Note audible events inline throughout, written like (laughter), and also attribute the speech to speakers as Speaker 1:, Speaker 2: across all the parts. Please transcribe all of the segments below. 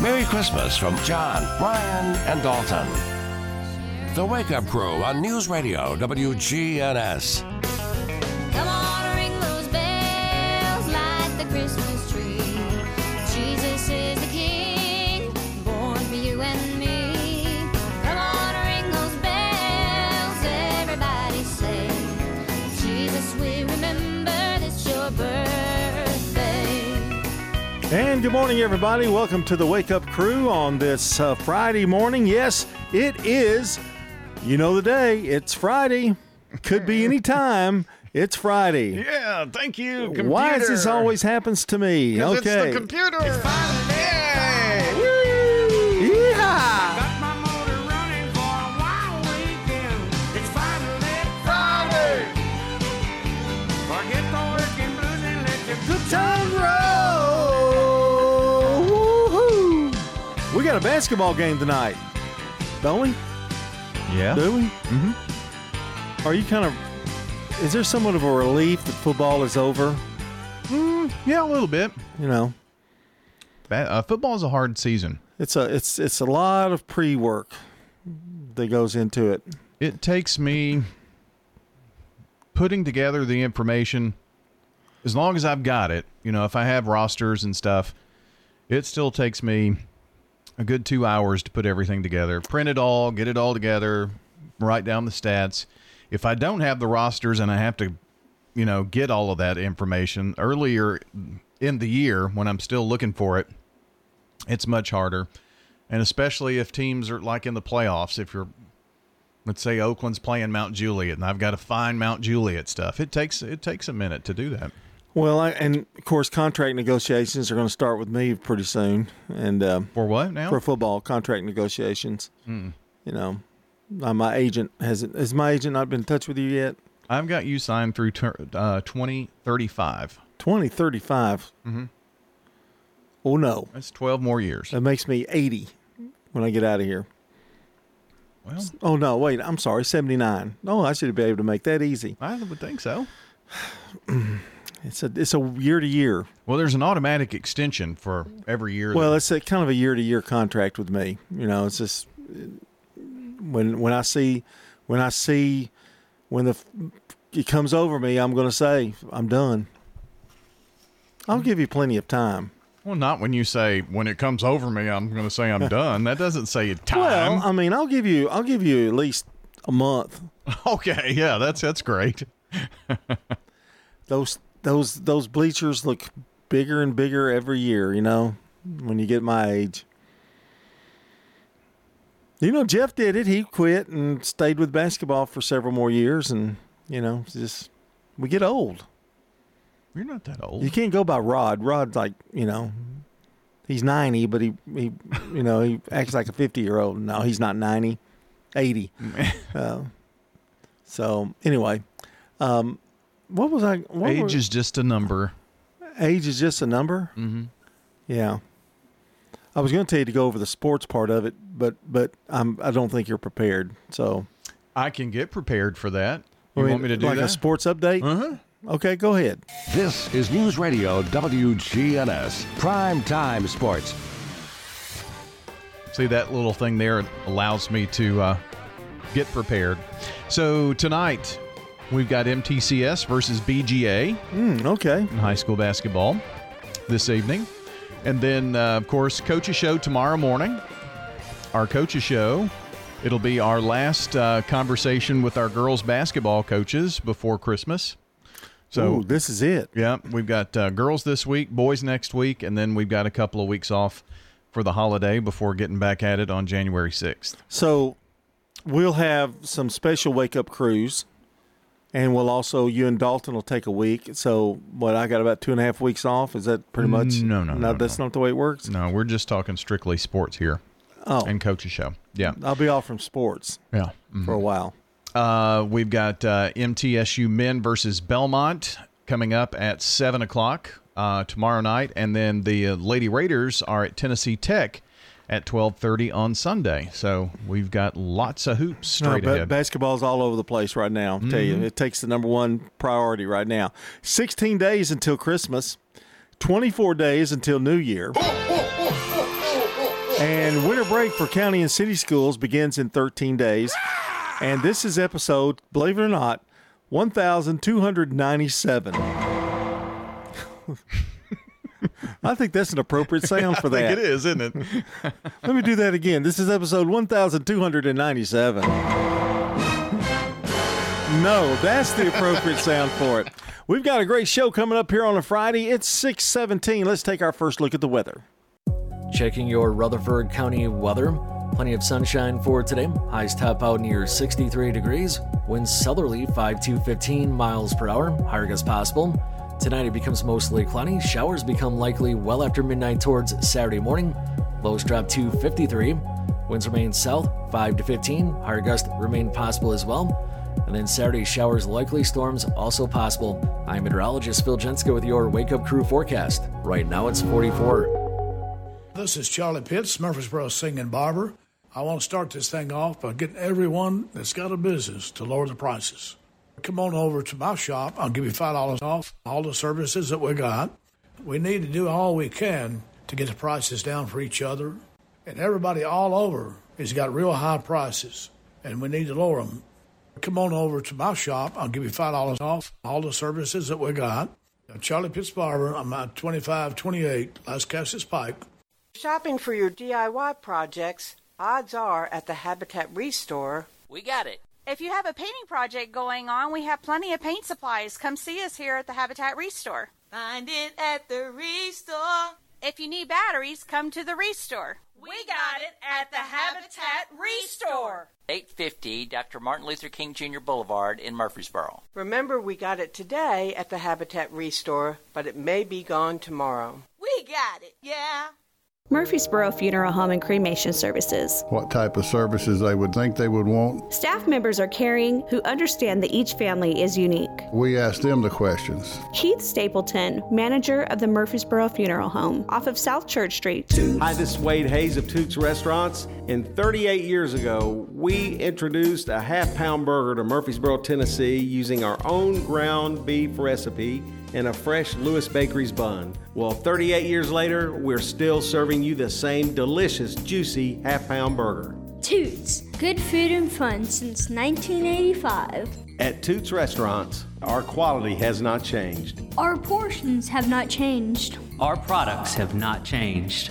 Speaker 1: Merry Christmas from John, Brian, and Dalton. The Wake Up Crew on News Radio WGNS.
Speaker 2: And
Speaker 3: good morning, everybody. Welcome to the Wake Up Crew on this uh, Friday morning. Yes, it is. You know the day. It's Friday. Could be any (laughs) time. It's Friday.
Speaker 4: Yeah, thank you. Computer.
Speaker 3: Why does this always happens to me? okay.
Speaker 4: It's the computer. It's
Speaker 5: a
Speaker 3: basketball game tonight, don't we?
Speaker 4: Yeah.
Speaker 3: Do we? Mm-hmm. Are you kind of? Is there somewhat of a relief that football is over?
Speaker 4: Yeah, a little bit.
Speaker 3: You know,
Speaker 4: Uh, football is a hard season.
Speaker 3: it's a it's it's a lot of pre work that goes into it.
Speaker 4: It takes me putting together the information as long as I've got it. You know, if I have rosters and stuff, it still takes me a good two hours to put everything together, print it all, get it all together, write down the stats. If I don't have the rosters and I have to, you know, get all of that information earlier in the year when I'm still looking for it, it's much harder. And especially if teams are like in the playoffs, if you're let's say Oakland's playing Mount Juliet and I've got to find Mount Juliet stuff. It takes it takes a minute to do that.
Speaker 3: Well, I, and of course, contract negotiations are going to start with me pretty soon, and uh,
Speaker 4: For what now?
Speaker 3: for football contract negotiations. You know, uh, my agent has has my agent not been in touch with you yet?
Speaker 4: I've got you signed through uh, 2035.
Speaker 3: Twenty thirty five. Mm-hmm. Oh no,
Speaker 4: That's 12 more years.
Speaker 3: that makes me eighty when I get out of here.
Speaker 4: Well,
Speaker 3: Oh no, wait, I'm sorry, seventy nine. No, I should be able to make that easy.
Speaker 4: I would think so. (sighs) (clears throat)
Speaker 3: It's a it's a year to year.
Speaker 4: Well, there's an automatic extension for every year.
Speaker 3: Well,
Speaker 4: that-
Speaker 3: it's a kind of a year to year contract with me. You know, it's just when when I see when I see when the it comes over me, I'm going to say I'm done. I'll give you plenty of time.
Speaker 4: well, not when you say when it comes over me, I'm going to say I'm (laughs) done. That doesn't say time.
Speaker 3: Well, I mean, I'll give you I'll give you at least a month. (laughs)
Speaker 4: okay, yeah, that's that's great. (laughs)
Speaker 3: Those those those bleachers look bigger and bigger every year. You know, when you get my age. You know, Jeff did it. He quit and stayed with basketball for several more years, and you know, just we get old.
Speaker 4: You're not that old.
Speaker 3: You can't go by Rod. Rod's like, you know, he's 90, but he, he you know, he acts like a 50 year old. No, he's not 90, 80. (laughs) uh, so, anyway, um, what was I? What
Speaker 4: Age
Speaker 3: were-
Speaker 4: is just a number.
Speaker 3: age is just a number? Mm-hmm. Yeah. I was going to tell you to go over the sports part of it, but but I'm I don't think you're prepared. So
Speaker 4: I can get prepared for that. You
Speaker 3: I mean,
Speaker 4: want me to do
Speaker 3: like
Speaker 4: that?
Speaker 3: a sports update? Uh huh. Okay, go ahead.
Speaker 1: This is News Radio WGNS. Prime Time Sports.
Speaker 4: See that little thing there allows me to uh, get prepared. So tonight we've got MTCS versus BGA
Speaker 3: Mm, okay.
Speaker 4: in high school basketball this evening, and then uh, of course coaches show tomorrow morning. Our coaches show. It'll be our last uh, conversation with our girls basketball coaches before Christmas. So
Speaker 3: Ooh, this is it.
Speaker 4: yeah, we've got uh, girls this week, boys next week, and then we've got a couple of weeks off for the holiday before getting back at it on January 6th.
Speaker 3: So we'll have some special wake up crews, and we'll also you and Dalton will take a week. So what I got about two and a half weeks off. Is that pretty much?
Speaker 4: No, no, no,
Speaker 3: That's
Speaker 4: no.
Speaker 3: not the way it works.
Speaker 4: No, we're just talking strictly sports here
Speaker 3: Oh,
Speaker 4: and coaches show. Yeah.
Speaker 3: I'll be off from sports
Speaker 4: Yeah.
Speaker 3: for a while.
Speaker 4: Uh, we've got uh, MTSU men versus Belmont coming up at 7 o'clock uh, tomorrow night. And then the uh, Lady Raiders are at Tennessee Tech at 12.30 on Sunday. So we've got lots of hoops
Speaker 3: No,
Speaker 4: straight
Speaker 3: ba-
Speaker 4: ahead.
Speaker 3: basketball's all over the place right now. I'll tell you, mm-hmm. it takes the number one priority right now. 16 days until Christmas, 24 days until New Year. And winter break for county and city schools begins in 13 days. And this is episode, believe it or not, 1297. (laughs) I think that's an appropriate (laughs) sound for
Speaker 4: I think
Speaker 3: that.
Speaker 4: it is, isn't it? (laughs)
Speaker 3: Let me do that again. This is episode 1297. No, that's the appropriate sound for it. We've got a great show coming up here on a Friday. It's 617. Let's take our first look at the weather.
Speaker 6: Checking your Rutherford County weather. Plenty of sunshine for today. Highs top out near 63 degrees. Winds southerly 5 to 15 miles per hour. Higher gusts possible. Tonight it becomes mostly cloudy. Showers become likely well after midnight towards Saturday morning. Lows drop to 53. Winds remain south 5 to 15. Higher gusts remain possible as well. And then Saturday showers likely, storms also possible. I'm meteorologist Phil Jenska with your Wake Up Crew forecast. Right now it's 44.
Speaker 7: This is Charlie Pitts, Murfreesboro Singing Barber. I want to start this thing off by getting everyone that's got a business to lower the prices. Come on over to my shop. I'll give you $5 off all the services that we got. We need to do all we can to get the prices down for each other. And everybody all over has got real high prices, and we need to lower them. Come on over to my shop. I'll give you $5 off all the services that we got. Charlie Pitts Barber. I'm at 2528 Lascassas Pike.
Speaker 8: Shopping for your DIY projects, odds are at the Habitat Restore.
Speaker 9: We got it.
Speaker 10: If you have a painting project going on, we have plenty of paint supplies. Come see us here at the Habitat Restore.
Speaker 9: Find it at the Restore.
Speaker 10: If you need batteries, come to the Restore.
Speaker 9: We got it at the Habitat Restore. 850 Dr. Martin Luther King Jr. Boulevard in Murfreesboro.
Speaker 8: Remember, we got it today at the Habitat Restore, but it may be gone tomorrow.
Speaker 9: We got it, yeah.
Speaker 11: Murfreesboro Funeral Home and Cremation Services.
Speaker 12: What type of services they would think they would want.
Speaker 11: Staff members are caring who understand that each family is unique.
Speaker 12: We ask them the questions.
Speaker 11: Keith Stapleton, manager of the Murfreesboro Funeral Home, off of South Church Street.
Speaker 13: Hi, this is Wade Hayes of Toots Restaurants. And 38 years ago, we introduced a half pound burger to Murfreesboro, Tennessee using our own ground beef recipe and a fresh Lewis Bakery's bun. Well, 38 years later, we're still serving you the same delicious, juicy half pound burger.
Speaker 14: Toots, good food and fun since 1985.
Speaker 13: At Toots Restaurants, our quality has not changed.
Speaker 14: Our portions have not changed.
Speaker 15: Our products have not changed.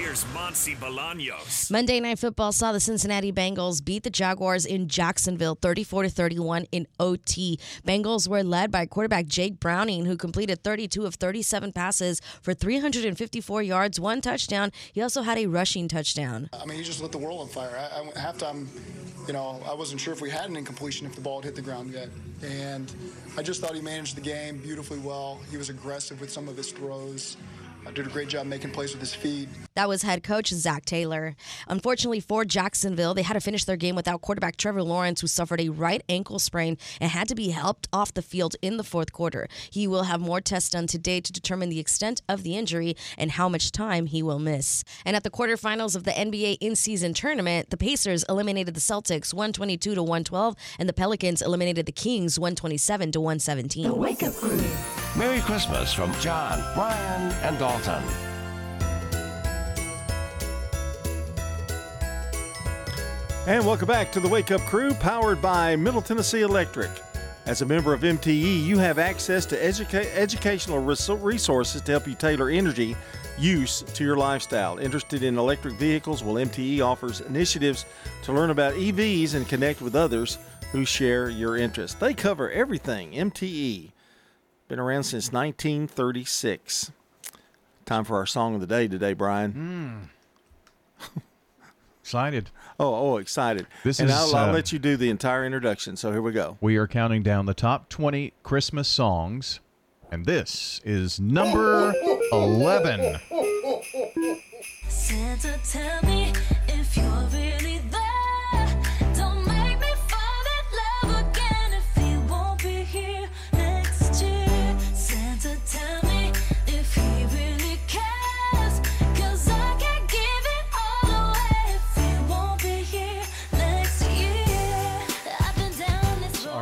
Speaker 16: Here's Monsi Bolaños.
Speaker 17: Monday Night Football saw the Cincinnati Bengals beat the Jaguars in Jacksonville 34 to 31 in OT. Bengals were led by quarterback Jake Browning, who completed 32 of 37 passes for 354 yards, one touchdown. He also had a rushing touchdown.
Speaker 18: I mean, he just lit the world on fire. I, I, halftime, you know, I wasn't sure if we had an incompletion if the ball had hit the ground yet. And I just thought he managed the game beautifully well. He was aggressive with some of his throws. I did a great job making plays with his feet.
Speaker 17: That was head coach Zac Taylor. Unfortunately for Jacksonville, they had to finish their game without quarterback Trevor Lawrence, who suffered a right ankle sprain and had to be helped off the field in the fourth quarter. He will have more tests done today to determine the extent of the injury and how much time he will miss. And at the quarterfinals of the NBA in-season tournament, the Pacers eliminated the Celtics 122 to 112, and the Pelicans eliminated the Kings 127 to 117.
Speaker 1: The Wake Up Crew. Merry Christmas from John, Brian, and Dalton.
Speaker 3: And welcome back to the Wake Up Crew, powered by Middle Tennessee Electric. As a member of MTE, you have access to educa- educational resources to help you tailor energy use to your lifestyle. Interested in electric vehicles? Well, MTE offers initiatives to learn about EVs and connect with others who share your interest. They cover everything. MTE. Been around since 1936. Time for our song of the day today, Brian. (laughs)
Speaker 4: Excited.
Speaker 3: Oh, oh, excited.
Speaker 4: This
Speaker 3: and
Speaker 4: is,
Speaker 3: I'll, I'll
Speaker 4: uh,
Speaker 3: let you do the entire introduction. So here we go.
Speaker 4: We are counting down the top 20 Christmas songs, and this is number 11.
Speaker 19: Santa,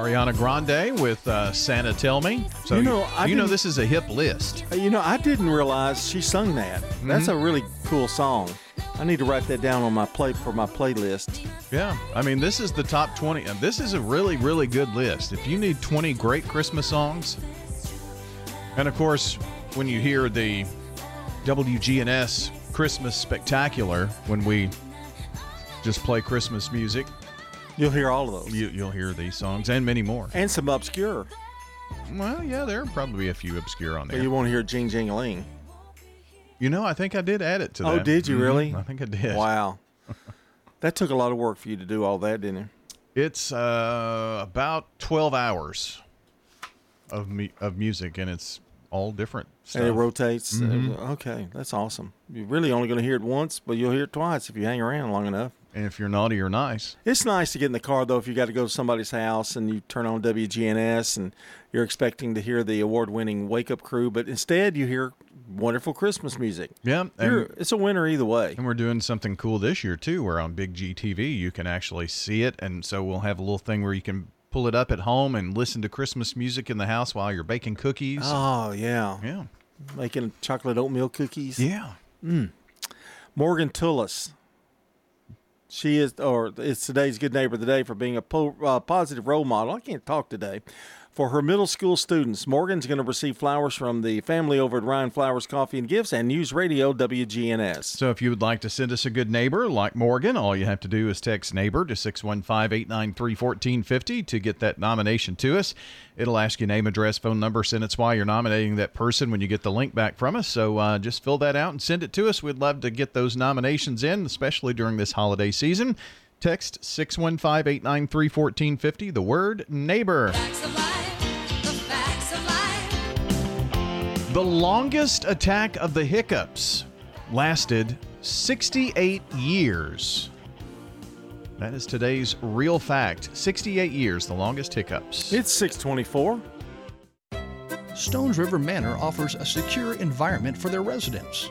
Speaker 4: Ariana Grande with uh, Santa Tell Me. So
Speaker 3: You know, I
Speaker 4: you know this is a hip list.
Speaker 3: Uh, You know, I didn't realize she sung that. That's a really cool song. I need to write that down on my plate for my playlist.
Speaker 4: Yeah, I mean this is the top 20. And this is a really really good list. If you need 20 great Christmas songs, and of course when you hear the WGNS Christmas Spectacular when we just play Christmas music,
Speaker 3: you'll hear all of those.
Speaker 4: You, you'll hear these songs and many more.
Speaker 3: And some obscure.
Speaker 4: Well, yeah, there will probably be a few obscure on
Speaker 3: But
Speaker 4: there.
Speaker 3: you won't hear Jing Jing Ling.
Speaker 4: You know, I think I did add it to that.
Speaker 3: Oh, did you
Speaker 4: Mhm,
Speaker 3: really?
Speaker 4: I think I did.
Speaker 3: Wow. (laughs) that took a lot of work for you to do all that, didn't it?
Speaker 4: It's uh, about 12 hours of me- of music, and it's all different stuff.
Speaker 3: And it rotates.
Speaker 4: Mhm.
Speaker 3: Uh, okay, that's awesome. You're really only going to hear it once, but you'll hear it twice if you hang around long enough.
Speaker 4: And if you're naughty or nice.
Speaker 3: It's nice to get in the car though if you got to go to somebody's house and you turn on WGNS and you're expecting to hear the award-winning Wake Up Crew, but instead you hear wonderful Christmas music.
Speaker 4: Yeah,
Speaker 3: it's a winner either way.
Speaker 4: and we're doing something cool this year too, where on Big G TV you can actually see it, and so we'll have a little thing where you can pull it up at home and listen to Christmas music in the house while you're baking cookies.
Speaker 3: Oh yeah,
Speaker 4: yeah,
Speaker 3: making chocolate oatmeal cookies.
Speaker 4: Yeah.
Speaker 3: Mm. Morgan Tullis. She is, or it's today's good neighbor of the day for being a po- uh, positive role model. I can't talk today. For her middle school students, Morgan's going to receive flowers from the family over at Ryan Flowers Coffee and Gifts and News Radio WGNS.
Speaker 4: So if you would like to send us a good neighbor like Morgan, all you have to do is text neighbor to 615-893-1450 to get that nomination to us. It'll ask you name, address, phone number, us why you're nominating that person when you get the link back from us. So uh, just fill that out and send it to us. We'd love to get those nominations in, especially during this holiday season. Text 615-893-1450, the word neighbor. The longest attack of the hiccups lasted 68 years. That is today's real fact. 68 years, the longest hiccups.
Speaker 3: It's 624.
Speaker 20: Stones River Manor offers a secure environment for their residents.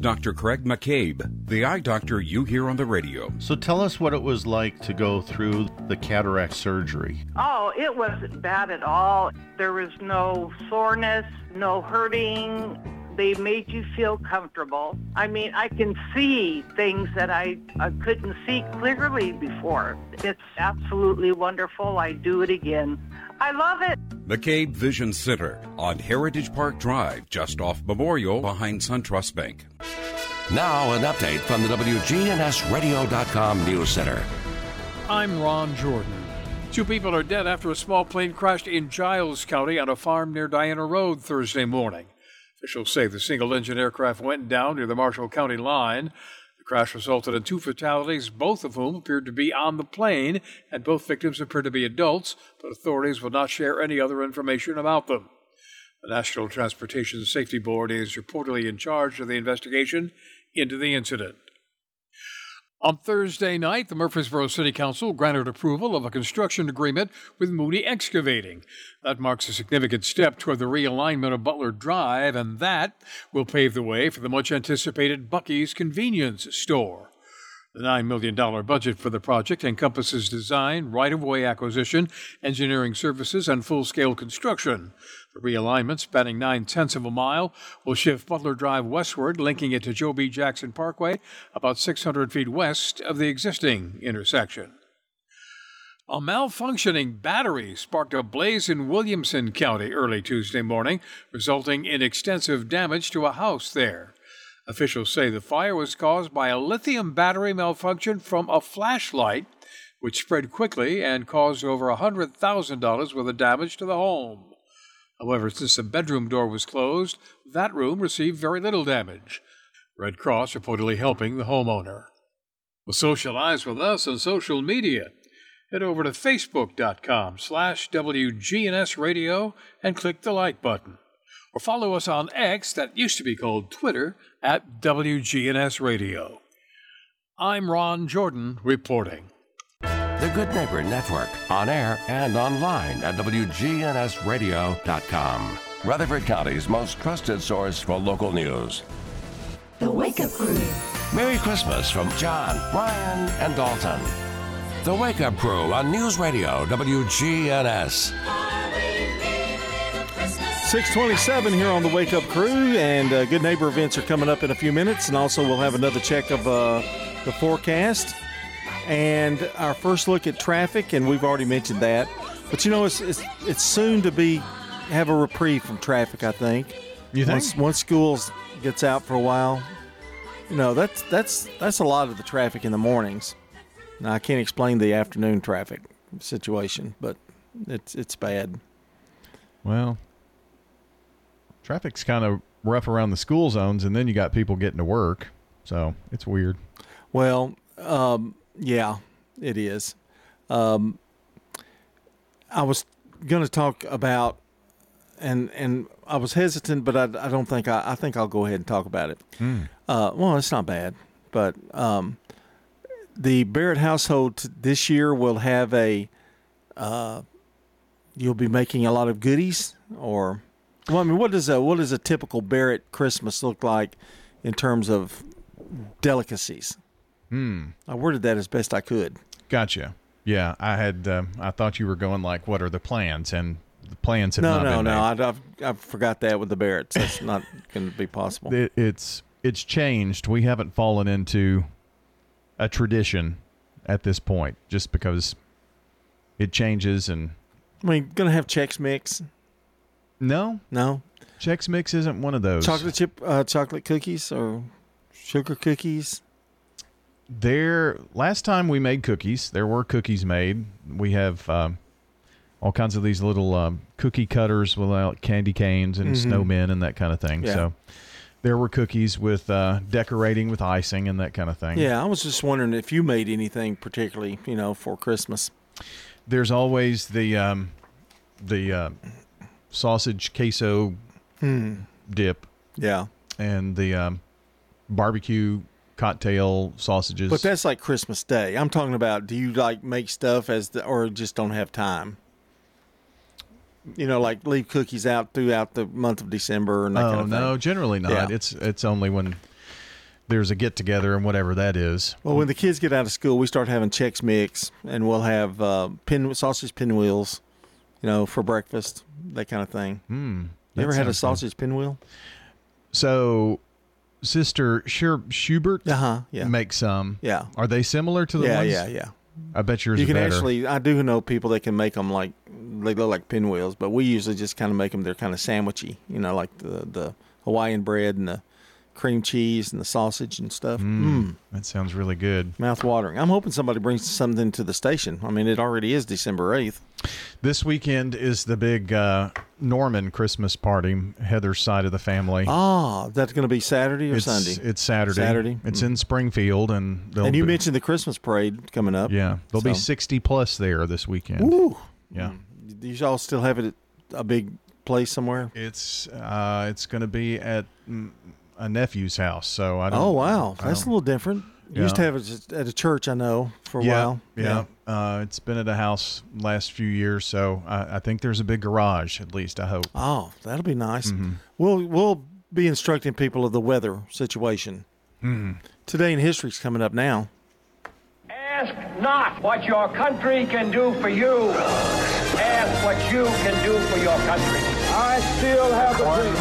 Speaker 21: Dr. Craig McCabe, the eye doctor you hear on the radio.
Speaker 16: So tell us what it was like to go through the cataract surgery.
Speaker 22: Oh, it wasn't bad at all. There was no soreness, no hurting. They made you feel comfortable. I mean, I can see things that I, I couldn't see clearly before. It's absolutely wonderful. I do it again. I love it.
Speaker 21: McCabe Vision Center on Heritage Park Drive, just off Memorial behind SunTrust Bank.
Speaker 1: Now, an update from the WGNSradio.com News Center.
Speaker 23: I'm Ron Jordan. Two people are dead after a small plane crashed in Giles County on a farm near Diana Road Thursday morning. Officials say the single engine aircraft went down near the Marshall County line. Crash resulted in two fatalities, both of whom appeared to be on the plane, and both victims appear to be adults, but authorities will not share any other information about them. The National Transportation Safety Board is reportedly in charge of the investigation into the incident. On Thursday night, the Murfreesboro City Council granted approval of a construction agreement with Moody Excavating. That marks a significant step toward the realignment of Butler Drive, and that will pave the way for the much anticipated Buc-ee's convenience store. The $9 million budget for the project encompasses design, right of way acquisition, engineering services, and full scale construction. The realignment, spanning nine tenths of a mile, will shift Butler Drive westward, linking it to Joe B. Jackson Parkway, about 600 feet west of the existing intersection. A malfunctioning battery sparked a blaze in Williamson County early Tuesday morning, resulting in extensive damage to a house there. Officials say the fire was caused by a lithium battery malfunction from a flashlight, which spread quickly and caused over $100,000 worth of damage to the home. However, since the bedroom door was closed, that room received very little damage. Red Cross reportedly helping the homeowner. Well, socialize with us on social media. Head over to facebook.com slash WGNS Radio and click the like button. Or follow us on X, that used to be called Twitter, at WGNS Radio. I'm Ron Jordan reporting.
Speaker 1: The Good Neighbor Network, on air and online at WGNSradio.com. Rutherford County's most trusted source for local news.
Speaker 24: The Wake Up Crew.
Speaker 1: Merry Christmas from John, Brian, and Dalton. The Wake Up Crew on News Radio WGNS.
Speaker 3: 627 here on the Wake Up Crew, and uh, Good Neighbor events are coming up in a few minutes, and also we'll have another check of uh, the forecast and our first look at traffic, and we've already mentioned that. But you know, it's it's, it's soon to be have a reprieve from traffic. I think.
Speaker 4: You think?
Speaker 3: Once, once schools gets out for a while, you know that's that's that's a lot of the traffic in the mornings. Now I can't explain the afternoon traffic situation, but it's it's bad.
Speaker 4: Well, traffic's kind of rough around the school zones, and then you got people getting to work, so it's weird.
Speaker 3: Well, um, yeah, it is. Um, I was going to talk about, and and I was hesitant, but I, I don't think I, I think I'll go ahead and talk about it.
Speaker 4: Hmm.
Speaker 3: Uh, well, it's not bad, but um, the Barrett household this year will have a. Uh, you'll be making a lot of goodies, or well, I mean, what does a what does a typical Barrett Christmas look like in terms of delicacies?
Speaker 4: Hmm.
Speaker 3: I worded that as best I could.
Speaker 4: Gotcha. Yeah, I had. Uh, I thought you were going like, "What are the plans?" And the plans have
Speaker 3: no, no, no.
Speaker 4: made.
Speaker 3: I, I've, I forgot that with the Barretts. That's (laughs) not going to be possible.
Speaker 4: It, it's it's changed. We haven't fallen into a tradition at this point, just because it changes and
Speaker 3: I mean, going to have Chex Mix.
Speaker 4: no,
Speaker 3: No,
Speaker 4: Chex Mix isn't one of those.
Speaker 3: chocolate chip, uh, chocolate cookies or sugar cookies.
Speaker 4: There, last time we made cookies, there were cookies made. We have um, all kinds of these little um, cookie cutters without candy canes and
Speaker 3: Mhm.
Speaker 4: snowmen and that kind of thing.
Speaker 3: Yeah.
Speaker 4: So there were cookies with uh, decorating with icing and that kind of thing.
Speaker 3: Yeah, I was just wondering if you made anything particularly, you know, for Christmas.
Speaker 4: There's always the um, the uh, sausage queso
Speaker 3: Hmm.
Speaker 4: dip
Speaker 3: Yeah,
Speaker 4: and the um, barbecue cocktail sausages.
Speaker 3: but that's like Christmas Day. I'm talking about. Do you like make stuff as the, or just don't have time? You know, like leave cookies out throughout the month of December and that
Speaker 4: oh
Speaker 3: kind of thing.
Speaker 4: no, generally not.
Speaker 3: Yeah.
Speaker 4: It's it's only when there's a get together and whatever that is.
Speaker 3: Well, when the kids get out of school, we start having Chex Mix, and we'll have uh, pin sausage pinwheels, you know, for breakfast, that kind of thing.
Speaker 4: Hmm.
Speaker 3: You ever had a sausage pinwheel?
Speaker 4: So, Sister Schubert
Speaker 3: Uh huh. Yeah.
Speaker 4: makes some.
Speaker 3: Yeah.
Speaker 4: Are they similar to the
Speaker 3: yeah,
Speaker 4: ones?
Speaker 3: yeah, yeah.
Speaker 4: I bet yours
Speaker 3: You can actually, I do know people that can make them like they look like pinwheels, but we usually just kind of make them. They're kind of sandwichy, you know, like the the Hawaiian bread and the cream cheese and the sausage and stuff. Mm.
Speaker 4: That sounds really good.
Speaker 3: Mouth watering. I'm hoping somebody brings something to the station. I mean, it already is December eighth.
Speaker 4: This weekend is the big uh, Norman Christmas party, Heather's side of the family.
Speaker 3: Ah, that's going to be Saturday or
Speaker 4: it's,
Speaker 3: Sunday.
Speaker 4: It's Saturday.
Speaker 3: Saturday.
Speaker 4: It's
Speaker 3: Mm.
Speaker 4: in Springfield, and
Speaker 3: And you
Speaker 4: be-
Speaker 3: mentioned the Christmas parade coming up.
Speaker 4: yeah, there'll be sixty plus there this weekend.
Speaker 3: Woo.
Speaker 4: Yeah,
Speaker 3: Do you all still have it at a big place somewhere?
Speaker 4: it's uh, it's going to be at mm, a nephew's house. So I don't.
Speaker 3: Oh wow,
Speaker 4: I
Speaker 3: that's a little different. You used to have it at a church, I know, for a
Speaker 4: yeah,
Speaker 3: while.
Speaker 4: Yeah, Uh, it's been at a house last few years, so I, I think there's a big garage. At least I hope.
Speaker 3: Oh, that'll be nice.
Speaker 4: Mhm.
Speaker 3: We'll we'll be instructing people of the weather situation.
Speaker 4: Mhm.
Speaker 3: Today in history's coming up now.
Speaker 25: Ask not what your country can do for you. Ask what you can do for your country. I still have a dream.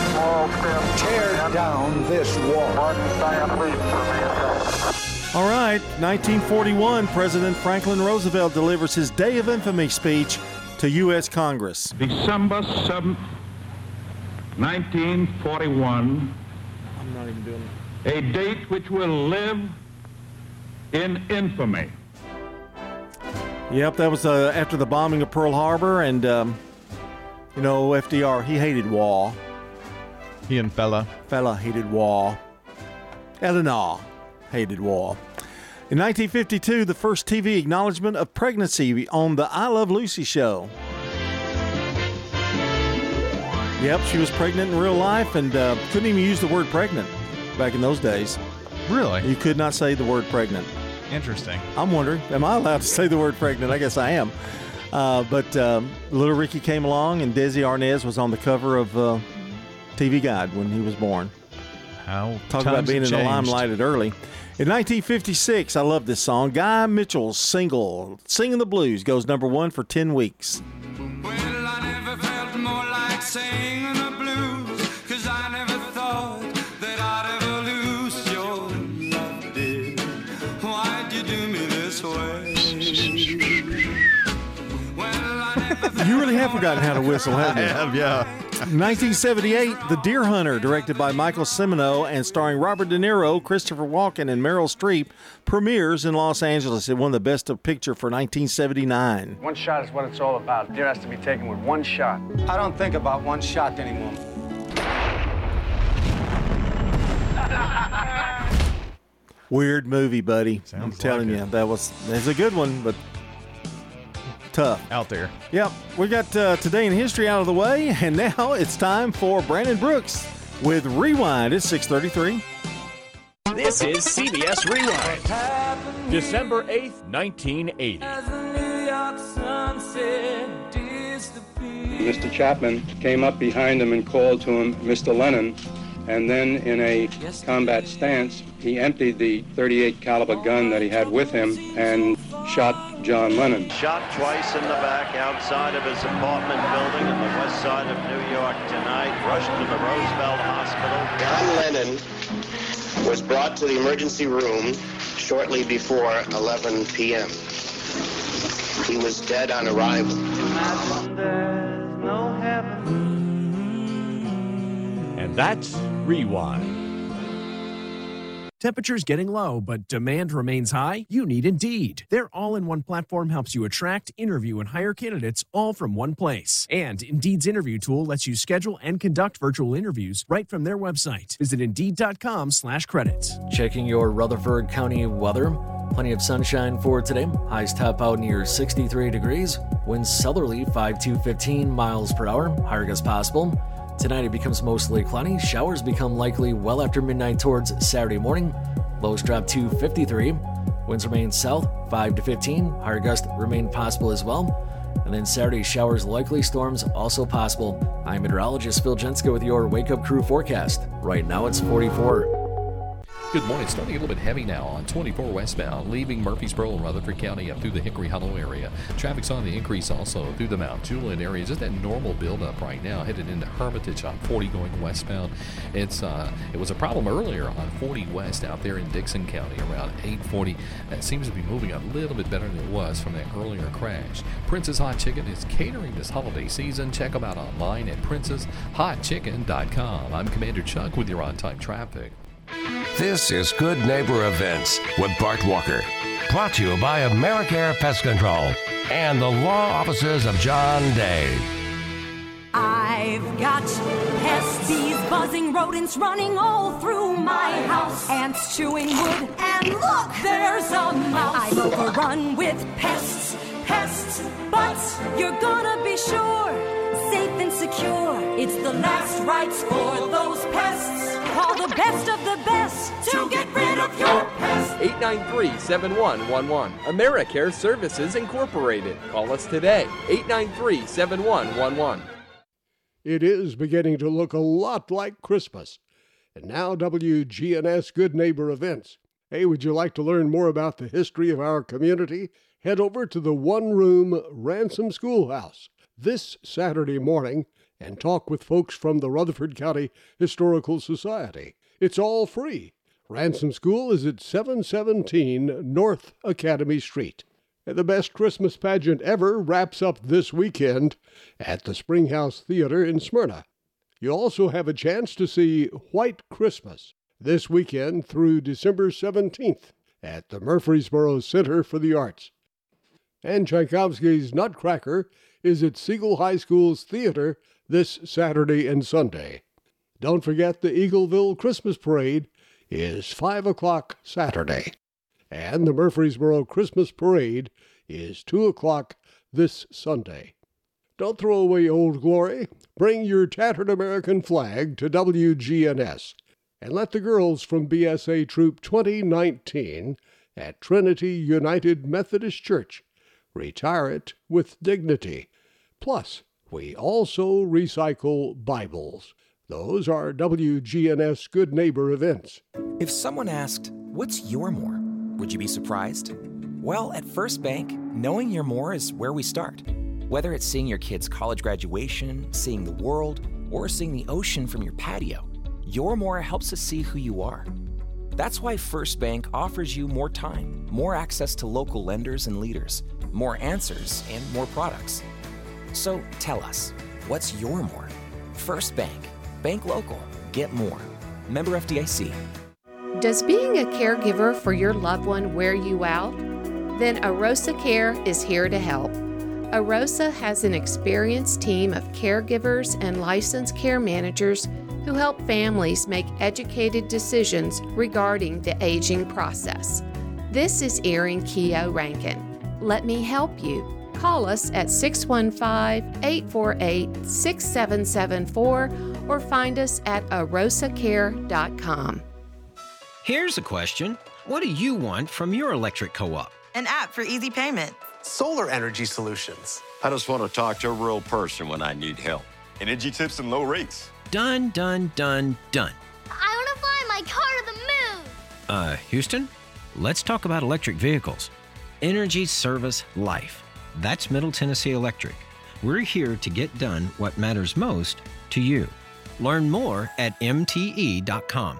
Speaker 25: Tear down this wall.
Speaker 3: All right, 1941, President Franklin Roosevelt delivers his Day of Infamy speech to U.S. Congress.
Speaker 26: December 7th, 1941.
Speaker 3: I'm not even doing
Speaker 26: A date which will live in infamy.
Speaker 3: Yep, that was uh, after the bombing of Pearl Harbor, and um, you know FDR he hated war.
Speaker 4: He and Fala.
Speaker 3: Fala hated war. Eleanor hated war. In 1952, the first TV acknowledgement of pregnancy on the I Love Lucy show. Yep, she was pregnant in real life and uh, couldn't even use the word pregnant back in those days.
Speaker 4: Really?
Speaker 3: You could not say the word pregnant.
Speaker 4: Interesting.
Speaker 3: I'm wondering, am I allowed to say the word pregnant? I guess I am. Uh, but um, little Ricky came along, and Desi Arnaz was on the cover of uh, TV Guide when he was born.
Speaker 4: How
Speaker 3: Talk about being in the limelight at early. In 1956, I love this song. Guy Mitchell's single, Singing the Blues, goes number one for 10 weeks.
Speaker 27: You
Speaker 3: really have forgotten how to whistle, haven't you?
Speaker 4: I have, yeah.
Speaker 3: 1978, The Deer Hunter, directed by Michael Cimino and starring Robert De Niro, Christopher Walken, and Meryl Streep, premieres in Los Angeles. It won the Best of Picture for 1979.
Speaker 28: One shot is what it's all about. Deer has to be taken with one shot. I don't think about one shot anymore.
Speaker 3: Weird movie, buddy. I'm telling
Speaker 4: like
Speaker 3: you, that was that's a good one, but tough.
Speaker 4: Out there.
Speaker 3: Yep, we got uh, today in history out of the way, (laughs) and now it's time for Brandon Brooks with Rewind. It's 6:33.
Speaker 29: This is CBS Rewind. December 8th, 1980.
Speaker 30: Mr. Chapman came up behind him and called to him, Mr. Lennon, and then in a combat stance, he emptied the 38 caliber gun that he had with him and shot John Lennon.
Speaker 21: Shot twice in the back outside of his apartment building on the west side of New York tonight. Rushed to the Roosevelt Hospital.
Speaker 31: John Lennon was brought to the emergency room shortly before 11 p.m. He was dead on arrival.
Speaker 29: And that's Rewind.
Speaker 32: Temperatures getting low, but demand remains high? You need Indeed. Their all in one platform helps you attract, interview, and hire candidates all from one place. And Indeed's interview tool lets you schedule and conduct virtual interviews right from their website. Visit Indeed.com slash credits.
Speaker 6: Checking your Rutherford County weather. Plenty of sunshine for today. Highs top out near 63 degrees. Winds southerly 5 to 15 miles per hour. Higher gusts possible. Tonight it becomes mostly cloudy. Showers become likely well after midnight towards Saturday morning. Lows drop to 53. Winds remain south 5 to 15. Higher gusts remain possible as well. And then Saturday showers likely, storms also possible. I'm meteorologist Phil Jenska with your Wake Up Crew forecast. Right now it's 44.
Speaker 33: Good morning. Starting a little bit heavy now on 24 westbound, leaving Murfreesboro and Rutherford County up through the Hickory Hollow area. Traffic's on the increase also through the Mount Juliet area. Just that normal buildup right now, headed into Hermitage on 40 going westbound. It's uh, it was a problem earlier on 40 west out there in Dickson County around 840. That seems to be moving a little bit better than it was from that earlier crash. Prince's Hot Chicken is catering this holiday season. Check them out online at princeshotchicken.com. I'm Commander Chuck with your on-time traffic.
Speaker 1: This is Good Neighbor Events with Bart Walker. Brought to you by AmeriCare Pest Control and the law offices of John Day.
Speaker 34: I've got pests, bees, buzzing rodents running all through my house. Ants chewing wood, and look, there's a mouse. I'm overrun with pests, pests, but you're gonna be sure, safe and secure. It's the last rites for those pests. Call the best of the best to get rid of your pests.
Speaker 35: 893-7111. AmeriCare Services Incorporated. Call us today. 893-7111.
Speaker 36: It is beginning to look a lot like Christmas. And now WGNS Good Neighbor Events Hey, would you like to learn more about the history of our community? Head over to the one room Ransom Schoolhouse this Saturday morning and talk with folks from the Rutherford County Historical Society. It's all free. Ransom School is at 717 North Academy Street. The best Christmas pageant ever wraps up this weekend at the Springhouse Theater in Smyrna. You also have a chance to see White Christmas this weekend through December 17th at the Murfreesboro Center for the Arts. And Tchaikovsky's Nutcracker is at Siegel High School's theater this Saturday and Sunday. Don't forget the Eagleville Christmas Parade is 5 o'clock Saturday. And the Murfreesboro Christmas Parade is 2 o'clock this Sunday. Don't throw away Old Glory. Bring your tattered American flag to WGNS and let the girls from BSA Troop 2019 at Trinity United Methodist Church retire it with dignity. Plus, we also recycle Bibles. Those are WGNS Good Neighbor events.
Speaker 37: If someone asked, What's your more? Would you be surprised? Well, at First Bank, knowing your more is where we start. Whether it's seeing your kid's college graduation, seeing the world, or seeing the ocean from your patio, your more helps us see who you are. That's why First Bank offers you more time, more access to local lenders and leaders, more answers, and more products. So tell us, what's your more? First Bank. Bank local. Get more. Member FDIC.
Speaker 34: Does being a caregiver for your loved one wear you out? Then Arosa Care is here to help. Arosa has an experienced team of caregivers and licensed care managers who help families make educated decisions regarding the aging process. This is Erin Keogh Rankin. Let me help you. Call us at 615 848 6774 or find us at arosacare.com.
Speaker 38: Here's a question What do you want from your electric co op?
Speaker 39: An app for easy payment.
Speaker 40: Solar energy solutions.
Speaker 21: I just want to talk to a real person when I need help.
Speaker 41: Energy tips and low rates.
Speaker 38: Done, done, done, done.
Speaker 14: I want to fly my car to the moon.
Speaker 38: Uh, Houston, let's talk about electric vehicles. Energy Service Life. That's Middle Tennessee Electric. We're here to get done what matters most to you. Learn more at MTE.com.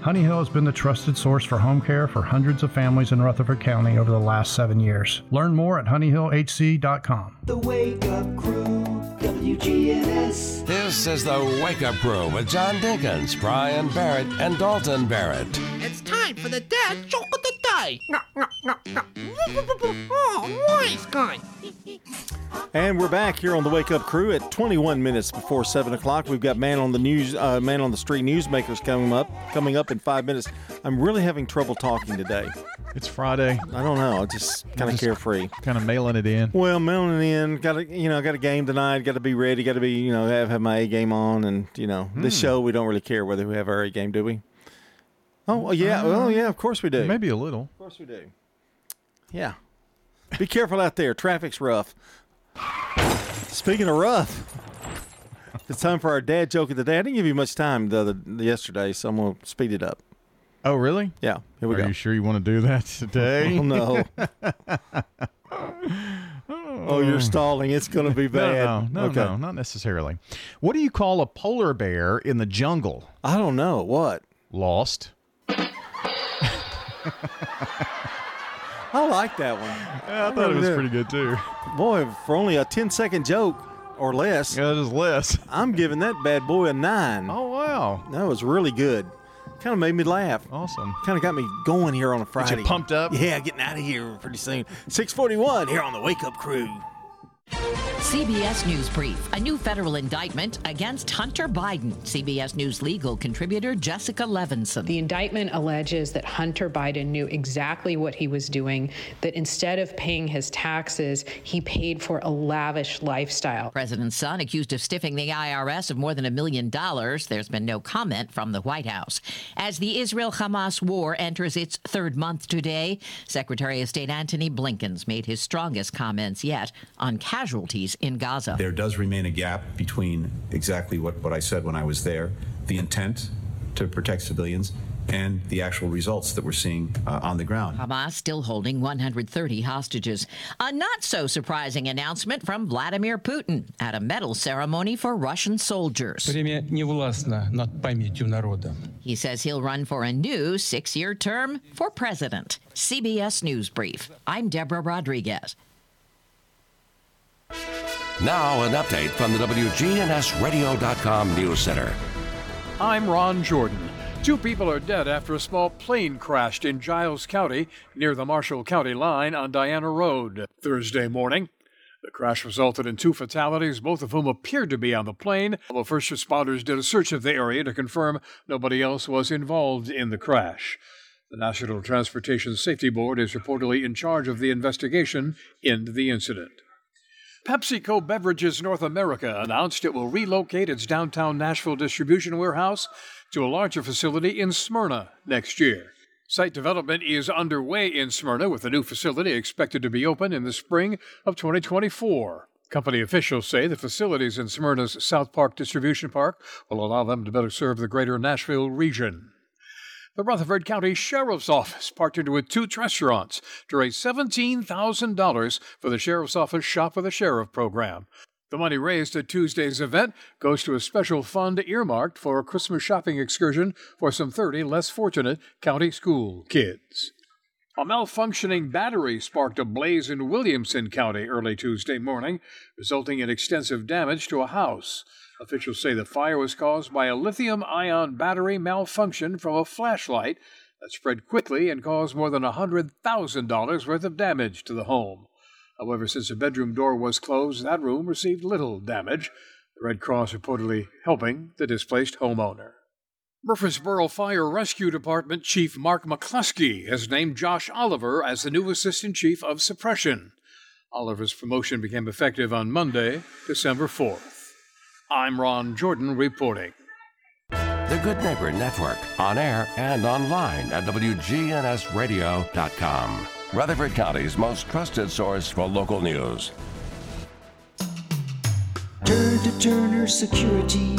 Speaker 42: Honey Hill has been the trusted source for home care for hundreds of families in Rutherford County over the last seven years. Learn more at honeyhillhc.com.
Speaker 43: The Wake Up Crew, WGNS.
Speaker 1: This is the Wake Up Crew with John Dinkins, Brian Barrett, and Dalton Barrett.
Speaker 44: It's time for the dad joke of the day. No, no, no, no. Oh, nice guy.
Speaker 3: And we're back here on the Wake Up Crew at 21 minutes before seven o'clock. We've got man on the news, uh, man on the street newsmakers coming up, coming up in five minutes. I'm really having trouble talking today.
Speaker 4: It's Friday.
Speaker 3: I don't know. Just kind of carefree.
Speaker 4: Kind of mailing it in.
Speaker 3: Well, mailing it in. Got to, you know, got a game tonight. Got to be ready. Got to be, you know, have, have my A game on. And you know, this
Speaker 4: Hmm.
Speaker 3: show we don't really care whether we have our A game, do we? Oh well, yeah. Well, yeah. Of course we do.
Speaker 4: Maybe a little.
Speaker 3: Of course we do. Yeah. Be careful out there. Traffic's rough. Speaking of rough, it's time for our dad joke of the day. I didn't give you much time the other yesterday, so I'm gonna speed it up.
Speaker 4: Oh, really?
Speaker 3: Yeah. Here we go.
Speaker 4: Are
Speaker 3: go.
Speaker 4: you sure you want to do that today?
Speaker 3: Oh, no. (laughs) Oh, you're stalling. It's gonna be bad.
Speaker 4: No, no, no,
Speaker 3: Okay.
Speaker 4: no, not necessarily. What do you call a polar bear in the jungle?
Speaker 3: I don't know. What?
Speaker 4: Lost.
Speaker 3: I like that one.
Speaker 4: Yeah, I thought it was pretty good too.
Speaker 3: Boy, for only a 10 second joke or less.
Speaker 4: Yeah, it is less.
Speaker 3: I'm giving that bad boy a nine.
Speaker 4: Oh wow,
Speaker 3: that was really good. Kind of made me laugh.
Speaker 4: Awesome.
Speaker 3: Kind of got me going here on a Friday.
Speaker 4: pumped up?
Speaker 3: Yeah, getting out of here pretty soon. 641 here on the Wake Up Crew.
Speaker 45: CBS News Brief. A new federal indictment against Hunter Biden. CBS News legal contributor Jessica Levinson.
Speaker 46: The indictment alleges that Hunter Biden knew exactly what he was doing, that instead of paying his taxes, he paid for a lavish lifestyle.
Speaker 45: President's son accused of stiffing the IRS of more than a million dollars. There's been no comment from the White House. As the Israel Hamas war enters its third month today, Secretary of State Antony Blinken's made his strongest comments yet on casualties in Gaza.
Speaker 21: There does remain a gap between exactly what, what I said when I was there the intent to protect civilians and the actual results that we're seeing uh, on the ground.
Speaker 45: Hamas still holding 130 hostages. A not so surprising announcement from Vladimir Putin at a medal ceremony for Russian soldiers. He says he'll run for a new six year term for president. CBS News Brief. I'm Deborah Rodriguez.
Speaker 1: Now, an update from the WGNSradio.com News Center.
Speaker 23: I'm Ron Jordan. Two people are dead after a small plane crashed in Giles County near the Marshall County line on Diana Road Thursday morning. The crash resulted in two fatalities, both of whom appeared to be on the plane, although first responders did a search of the area to confirm nobody else was involved in the crash. The National Transportation Safety Board is reportedly in charge of the investigation into the incident. PepsiCo Beverages North America announced it will relocate its downtown Nashville distribution warehouse to a larger facility in Smyrna next year. Site development is underway in Smyrna, with the new facility expected to be open in the spring of 2024. Company officials say the facilities in Smyrna's South Park Distribution Park will allow them to better serve the greater Nashville region. The Rutherford County Sheriff's Office partnered with two restaurants to raise $17,000 for the Sheriff's Office Shop with a Sheriff program. The money raised at Tuesday's event goes to a special fund earmarked for a Christmas shopping excursion for some 30 less fortunate county school kids. A malfunctioning battery sparked a blaze in Williamson County early Tuesday morning, resulting in extensive damage to a house. Officials say the fire was caused by a lithium ion battery malfunction from a flashlight that spread quickly and caused more than $100,000 worth of damage to the home. However, since the bedroom door was closed, that room received little damage. The Red Cross reportedly helping the displaced homeowner. Murfreesboro Fire Rescue Department Chief Mark McCluskey has named Josh Oliver as the new Assistant Chief of Suppression. Oliver's promotion became effective on Monday, December 4th. I'm Ron Jordan reporting.
Speaker 1: The Good Neighbor Network, on air and online at WGNSradio.com. Rutherford County's most trusted source for local news.
Speaker 47: Turn to Turner Security.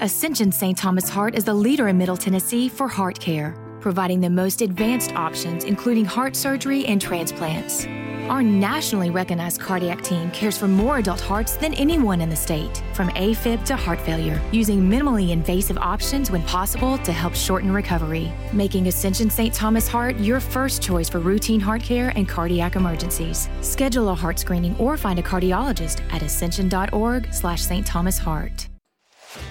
Speaker 39: Ascension St. Thomas Heart is the leader in Middle Tennessee for heart care, providing the most advanced options, including heart surgery and transplants. Our nationally recognized cardiac team cares for more adult hearts than anyone in the state, from AFib to heart failure, using minimally invasive options when possible to help shorten recovery, making Ascension St. Thomas Heart your first choice for routine heart care and cardiac emergencies. Schedule a heart screening or find a cardiologist at ascension.org slash St. Thomas Heart.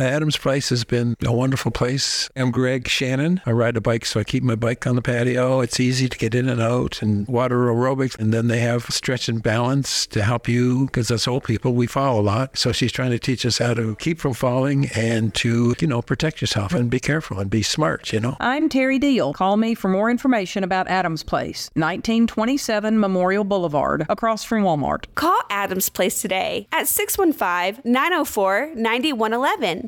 Speaker 21: Adams Place has been a wonderful place. I'm Greg Shannon. I ride a bike, so I keep my bike on the patio. It's easy to get in and out and water aerobics. And then they have stretch and balance to help you because as old people, we fall a lot. So she's trying to teach us how to keep from falling and to, you know, protect yourself and be careful and be smart, you know.
Speaker 48: I'm Terry Deal. Call me for more information about Adams Place, 1927 Memorial Boulevard, across from Walmart.
Speaker 49: Call Adams Place today at 615 904 9111.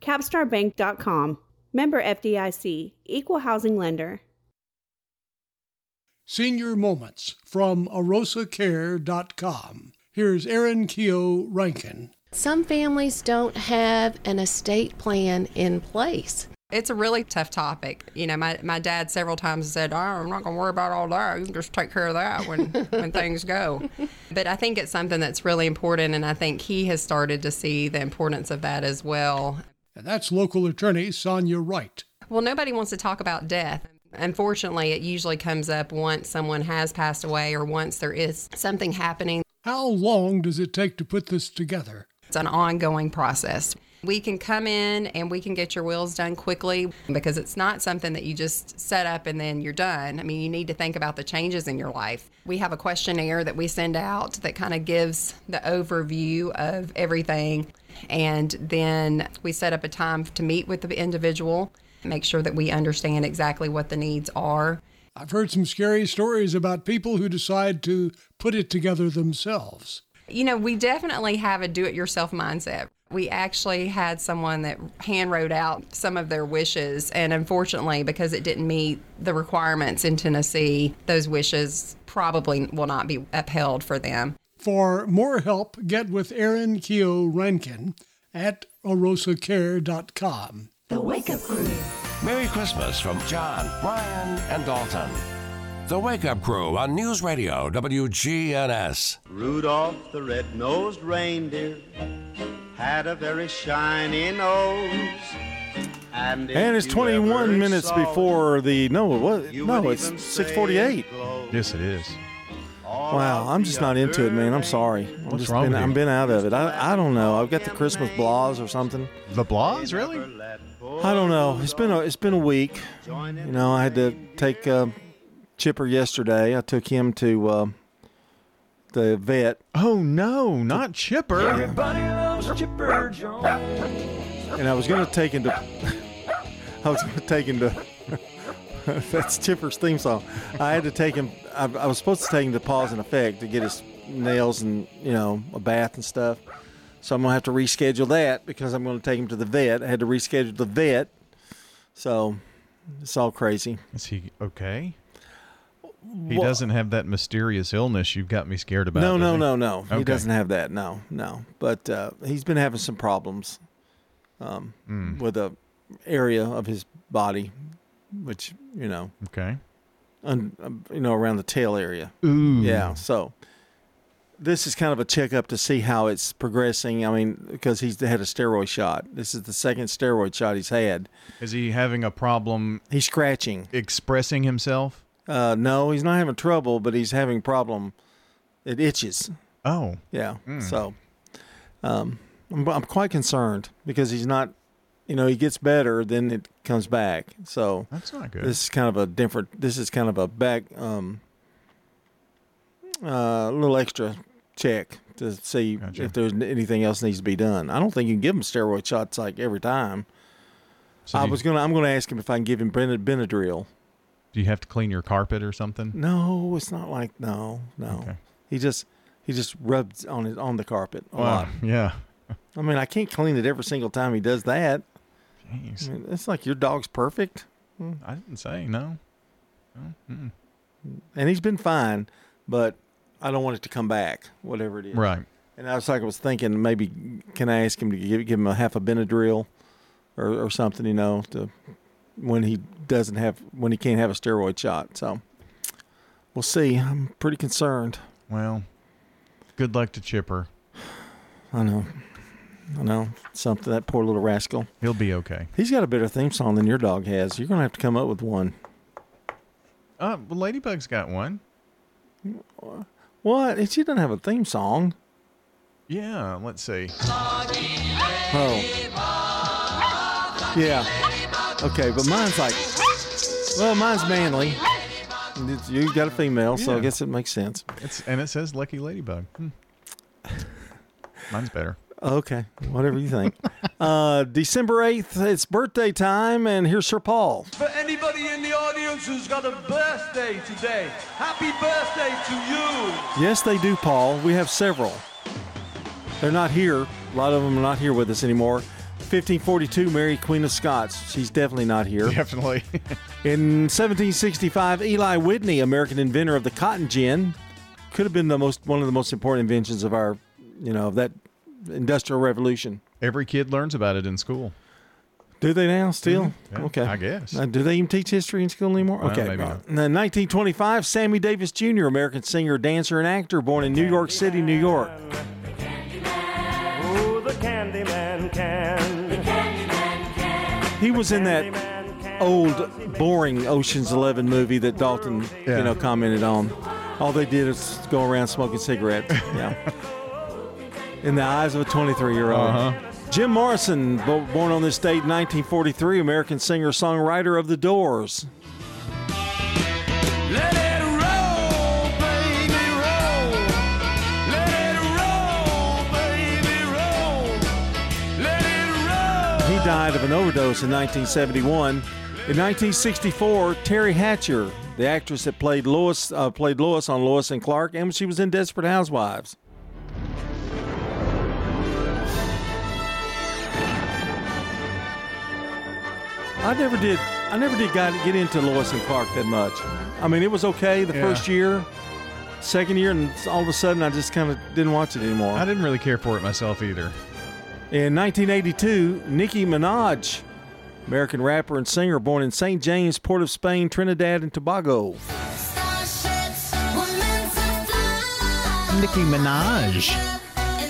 Speaker 11: capstarbank.com. Member FDIC, equal housing lender.
Speaker 36: Senior Moments from arosacare.com. Here's Erin Keogh Rankin.
Speaker 50: Some families don't have an estate plan in place.
Speaker 34: It's a really tough topic. You know, my, my dad several times said, oh, I'm not going to worry about all that. You can just take care of that when, when (laughs) things go. But I think it's something that's really important, and I think he has started to see the importance of that as well.
Speaker 36: And that's local attorney Sonia Wright.
Speaker 34: Well, nobody wants to talk about death. Unfortunately, it usually comes up once someone has passed away or once there is something happening.
Speaker 36: How long does it take to put this together?
Speaker 34: It's an ongoing process. We can come in and we can get your wills done quickly because it's not something that you just set up and then you're done. I mean, you need to think about the changes in your life. We have a questionnaire that we send out that kind of gives the overview of everything. And then we set up a time to meet with the individual, make sure that we understand exactly what the needs are.
Speaker 36: I've heard some scary stories about people who decide to put it together themselves.
Speaker 34: You know, we definitely have a do it yourself mindset. We actually had someone that hand wrote out some of their wishes, and unfortunately, because it didn't meet the requirements in Tennessee, those wishes probably will not be upheld for them.
Speaker 36: For more help, get with Erin Keogh Rankin at arosacare.com.
Speaker 51: The Wake Up Crew.
Speaker 1: Merry Christmas from John, Brian, and Dalton. The Wake Up Crew on News Radio WGNS.
Speaker 52: Rudolph the red-nosed reindeer had a very shiny nose. And,
Speaker 3: And it's 21 minutes before the no, what? No, it's 6:48.
Speaker 4: Yes, it is.
Speaker 3: Wow, I'm just not into it, man. I'm sorry. I'm
Speaker 4: What's
Speaker 3: just
Speaker 4: wrong
Speaker 3: been,
Speaker 4: with you?
Speaker 3: I'm been out of it. I, I don't know. I've got the Christmas blahs or something.
Speaker 4: The blahs, really?
Speaker 3: I don't know. It's been a it's been a week. You know, I had to take uh, Chipper yesterday. I took him to uh, the vet.
Speaker 4: Oh no, not Chipper.
Speaker 51: Everybody loves Chipper Jones.
Speaker 3: and I was going to take him to. (laughs) I was going to take him to. (laughs) that's Chipper's theme song. I had to take him. I, I was supposed to take him to Paws and Effect to get his nails and you know a bath and stuff. So I'm gonna have to reschedule that because I'm going to take him to the vet. I had to reschedule the vet. So it's all crazy.
Speaker 4: Is he okay? He
Speaker 3: Well-
Speaker 4: doesn't have that mysterious illness you've got me scared about.
Speaker 3: no, no, no, no. He doesn't have that. No, no. But uh, he's been having some problems um,
Speaker 4: Mm.
Speaker 3: with a area of his body, which you know.
Speaker 4: Okay.
Speaker 3: Un, um, you know, around the tail area.
Speaker 4: Ooh.
Speaker 3: Yeah. So this is kind of a checkup to see how it's progressing. I mean, because he's had a steroid shot. This is the second steroid shot he's had.
Speaker 4: Is he having a problem?
Speaker 3: He's scratching,
Speaker 4: expressing himself.
Speaker 3: Uh, no, he's not having trouble, but he's having problem. It itches.
Speaker 4: Oh.
Speaker 3: Yeah.
Speaker 4: Mm.
Speaker 3: So, um, I'm, I'm quite concerned because he's not. You know, he gets better, then it comes back. So
Speaker 4: That's not good.
Speaker 3: This is kind of a different. This is kind of a back. Um, uh, a little extra check to see if there's anything else needs to be done. I don't think you can give him steroid shots like every time.
Speaker 4: So
Speaker 3: I
Speaker 4: you-
Speaker 3: was gonna. I'm gonna ask him if I can give him Benadryl.
Speaker 4: Do you have to clean your carpet or something?
Speaker 3: No, it's not like no, no. He just he just rubs on it on the carpet a
Speaker 4: Wow.
Speaker 3: lot.
Speaker 4: Yeah.
Speaker 3: I mean, I can't clean it every single time he does that.
Speaker 4: Jeez.
Speaker 3: I mean, it's like your dog's perfect. Hmm.
Speaker 4: I didn't say no. No.
Speaker 3: And he's been fine, but I don't want it to come back, whatever it is.
Speaker 4: Right.
Speaker 3: And I was like, I was thinking maybe can I ask him to give, give him a half a Benadryl or, or something, you know, to when he doesn't have when he can't have a steroid shot. So we'll see. I'm pretty concerned.
Speaker 4: Well, good luck to Chipper.
Speaker 3: I know. I know. Something that poor little rascal.
Speaker 4: He'll be okay.
Speaker 3: He's got a better theme song than your dog has. You're gonna have to come up with one.
Speaker 4: Uh, well, Ladybug's got one.
Speaker 3: What? She doesn't have a theme song.
Speaker 4: Yeah, let's see.
Speaker 3: Oh. Yeah. Okay, but mine's like, well, mine's manly. It's- You got a female, so I guess it makes sense.
Speaker 4: It's and it says Lucky Ladybug. Hmm. Mine's better.
Speaker 3: Okay, whatever you think. uh, December 8th, it's birthday time, and here's Sir Paul.
Speaker 53: For anybody in the audience who's got a birthday today, happy birthday to you.
Speaker 3: Yes, they do, Paul. We have several. They're not here. A lot of them are not here with us anymore. 1542, Mary Queen of Scots. She's definitely not here.
Speaker 4: Definitely. (laughs)
Speaker 3: In 1765, Eli Whitney, American inventor of the cotton gin, could have been the most one of the most important inventions of our, you know, of that industrial revolution.
Speaker 4: Every kid learns about it in school.
Speaker 3: Do they now still?
Speaker 4: Mhm. Yeah,
Speaker 3: okay,
Speaker 4: I guess.
Speaker 3: Uh, do they even teach history in school anymore?
Speaker 4: Well,
Speaker 3: okay,
Speaker 4: maybe not.
Speaker 3: And then 1925, Sammy Davis Jr., American singer, dancer, and actor, born in New York City, New York.
Speaker 53: Oh, the Candyman can. The Candyman can.
Speaker 3: He was in that old, boring Ocean's Eleven movie that Dalton,
Speaker 4: Yeah.
Speaker 3: you know, commented on. All they did is go around smoking cigarettes. Yeah. (laughs) in the eyes of a 23-year-old.
Speaker 4: Uh-huh.
Speaker 3: Jim Morrison, born on this date, in 1943, American singer-songwriter of The Doors.
Speaker 53: Let it roll, baby, roll. Let it roll, baby, roll. Let it roll.
Speaker 3: He died of an overdose in 1971. In 1964, Teri Hatcher, the actress that played Lois, uh, played Lois on Lois and Clark, and she was in Desperate Housewives. I never did. I never did got, get into Lois and Clark that much. I mean, it was okay the
Speaker 4: Yeah.
Speaker 3: first year, second year, and all of a sudden, I just kind of didn't watch it anymore.
Speaker 4: I didn't really care for it myself either.
Speaker 3: In 1982, Nicki Minaj, American rapper and singer, born in St. James, Port of Spain, Trinidad and Tobago.
Speaker 4: Nicki Minaj.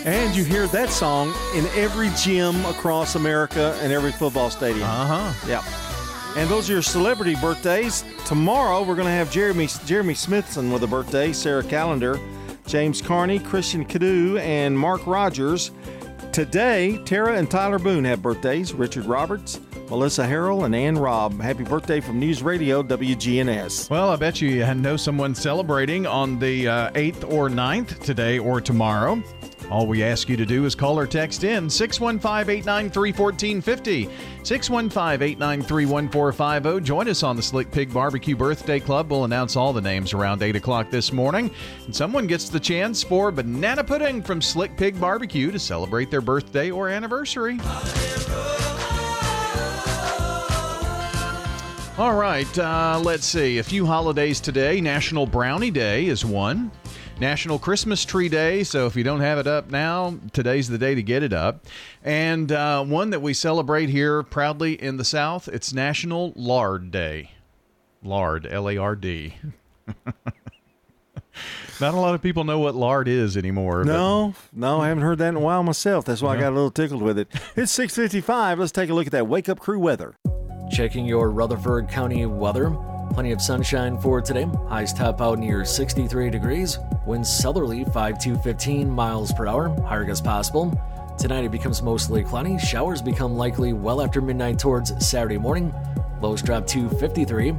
Speaker 3: And you hear that song in every gym across America and every football stadium.
Speaker 4: Uh huh.
Speaker 3: Yep. And those are your celebrity birthdays. Tomorrow we're going to have Jeremy Jeremy Smithson with a birthday, Sarah Callender, James Carney, Christian Cadu, and Mark Rogers. Today, Tara and Tyler Boone have birthdays. Richard Roberts, Melissa Harrell, and Ann Robb. Happy birthday from News Radio WGNS.
Speaker 4: Well, I bet you know someone celebrating on the uh, 8th or 9th today or tomorrow. All we ask you to do is call or text in 615 893 1450. 615 893 1450. Join us on the Slick Pig Barbecue Birthday Club. We'll announce all the names around 8 o'clock this morning. And someone gets the chance for banana pudding from Slick Pig Barbecue to celebrate their birthday or anniversary. All right, uh, let's see. A few holidays today. National Brownie Day is one. National Christmas Tree Day. So if you don't have it up now, today's the day to get it up. And uh, one that we celebrate here proudly in the South. It's National Lard Day. Lard, L A R D. (laughs) Not a lot of people know what lard is anymore. but-
Speaker 3: No, no, I haven't heard that in a while myself. That's why I got a little tickled with it. It's 6:55. Let's take a look at that wake up crew weather.
Speaker 6: Checking your Rutherford County weather. Plenty of sunshine for today. Highs top out near 63 degrees. Winds southerly 5 to 15 miles per hour. Higher gusts possible. Tonight it becomes mostly cloudy. Showers become likely well after midnight towards Saturday morning. Lows drop to 53.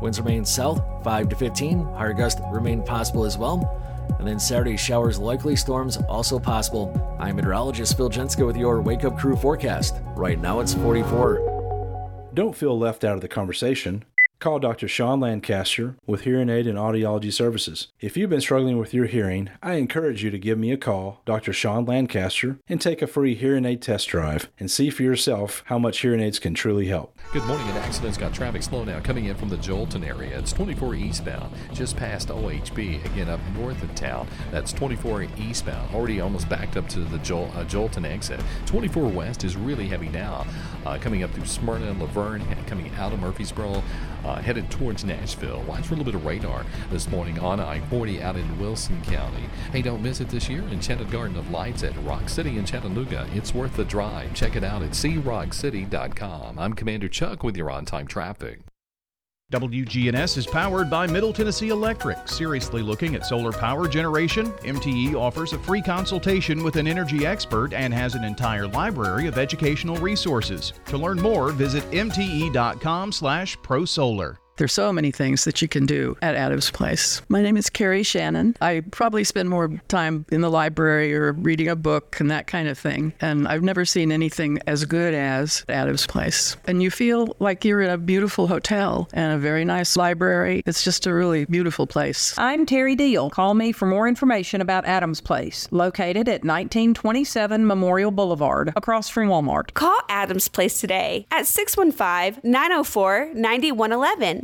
Speaker 6: Winds remain south 5 to 15. Higher gusts remain possible as well. And then Saturday showers likely, storms also possible. I'm meteorologist Phil Jenska with your Wake Up Crew forecast. Right now it's 44.
Speaker 54: Don't feel left out of the conversation. Call Dr. Sean Lancaster with Hearing Aid and Audiology Services. If you've been struggling with your hearing, I encourage you to give me a call, Dr. Sean Lancaster, and take a free hearing aid test drive and see for yourself how much hearing aids can truly help.
Speaker 33: Good morning. An accident's got traffic slow now coming in from the Joelton area. It's 24 eastbound, just past OHB, again up north of town. That's 24 eastbound, already almost backed up to the Jol- uh, Joelton exit. 24 west is really heavy now, uh, coming up through Smyrna and La Vergne, coming out of Murfreesboro, uh, headed towards Nashville. Watch for a little bit of radar this morning on I 40 out in Wilson County. Hey, don't miss it this year. Enchanted Garden of Lights at Rock City in Chattanooga. It's worth the drive. Check it out at crockcity.com. I'm Commander Chuck with your on time traffic.
Speaker 4: WGNS is powered by Middle Tennessee Electric. Seriously looking at solar power generation? MTE offers a free consultation with an energy expert and has an entire library of educational resources. To learn more, visit mte.com/prosolar.
Speaker 55: There's so many things that you can do at Adams Place. My name is Carrie Shannon. I probably spend more time in the library or reading a book and that kind of thing. And I've never seen anything as good as Adams Place. And you feel like you're in a beautiful hotel and a very nice library. It's just a really beautiful place.
Speaker 48: I'm Terry Deal. Call me for more information about Adams Place, located at 1927 Memorial Boulevard, across from Walmart.
Speaker 11: Call Adams Place today at 615 904 9111.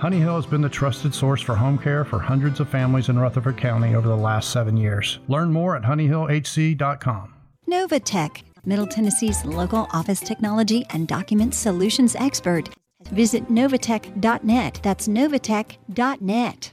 Speaker 42: Honey Hill has been the trusted source for home care for hundreds of families in Rutherford County over the last seven years. Learn more at honeyhillhc.com.
Speaker 56: Novatech, Middle Tennessee's local office technology and document solutions expert. Visit novatech.net. That's novatech.net.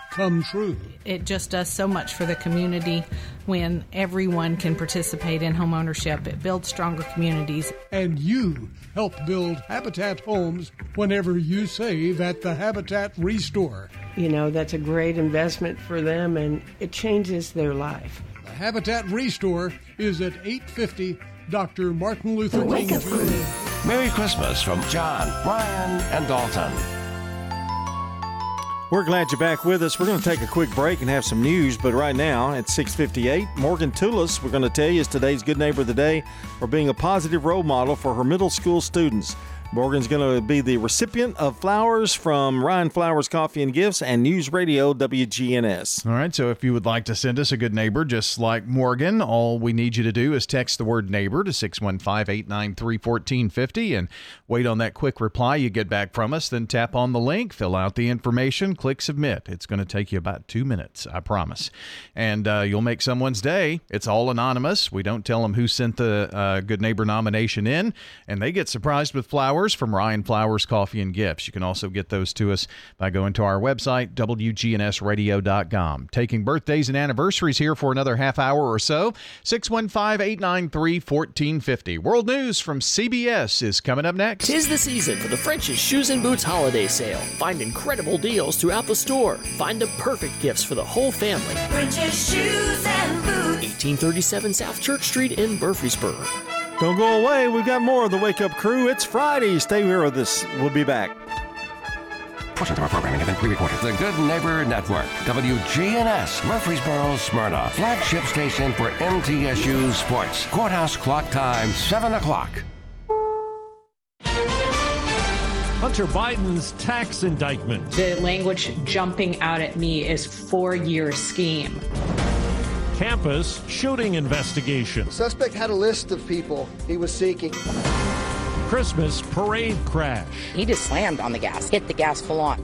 Speaker 36: come true.
Speaker 46: It just does so much for the community when everyone can participate in home ownership. It builds stronger communities.
Speaker 36: And you help build Habitat homes whenever you save at the Habitat Restore.
Speaker 57: You know, that's a great investment for them and it changes their life.
Speaker 36: The Habitat Restore is at 850 Dr. Martin Luther King Jr.
Speaker 1: Merry Christmas from John, Brian, and Dalton.
Speaker 3: We're glad you're back with us. We're going to take a quick break and have some news, but right now at 6:58, Morgan Toulis, we're going to tell you is today's good neighbor of the day for being a positive role model for her middle school students. Morgan's going to be the recipient of flowers from Ryan Flowers Coffee and Gifts and News Radio WGNS.
Speaker 4: All right, so if you would like to send us a good neighbor just like Morgan, all we need you to do is text the word neighbor to 615-893-1450 and wait on that quick reply you get back from us, then tap on the link, fill out the information, click submit. It's going to take you about 2 minutes, I promise. And uh, you'll make someone's day. It's all anonymous. We don't tell them who sent the uh, good neighbor nomination in, and they get surprised with flowers from Ryan Flowers Coffee and Gifts. You can also get those to us by going to our website, WGNSradio.com. Taking birthdays and anniversaries here for another half hour or so. 615 893 1450. World News from CBS is coming up next.
Speaker 58: Tis the season for the French's Shoes and Boots holiday sale. Find incredible deals throughout the store. Find the perfect gifts for the whole family.
Speaker 59: French's Shoes and Boots.
Speaker 58: 1837 South Church Street in Murfreesboro.
Speaker 3: Don't go away. We've got more of the Wake Up Crew. It's Friday. Stay here with us. We'll be back.
Speaker 1: Portions of our programming have been pre-recorded. The Good Neighbor Network, WGNS, Murfreesboro, Smyrna, flagship station for MTSU Sports. Courthouse clock time, 7 o'clock.
Speaker 60: Hunter Biden's tax indictment.
Speaker 61: The language jumping out at me is four year scheme.
Speaker 60: Campus shooting investigation.
Speaker 62: The suspect had a list of people he was seeking.
Speaker 60: Christmas parade crash.
Speaker 63: He just slammed on the gas, hit the gas full on.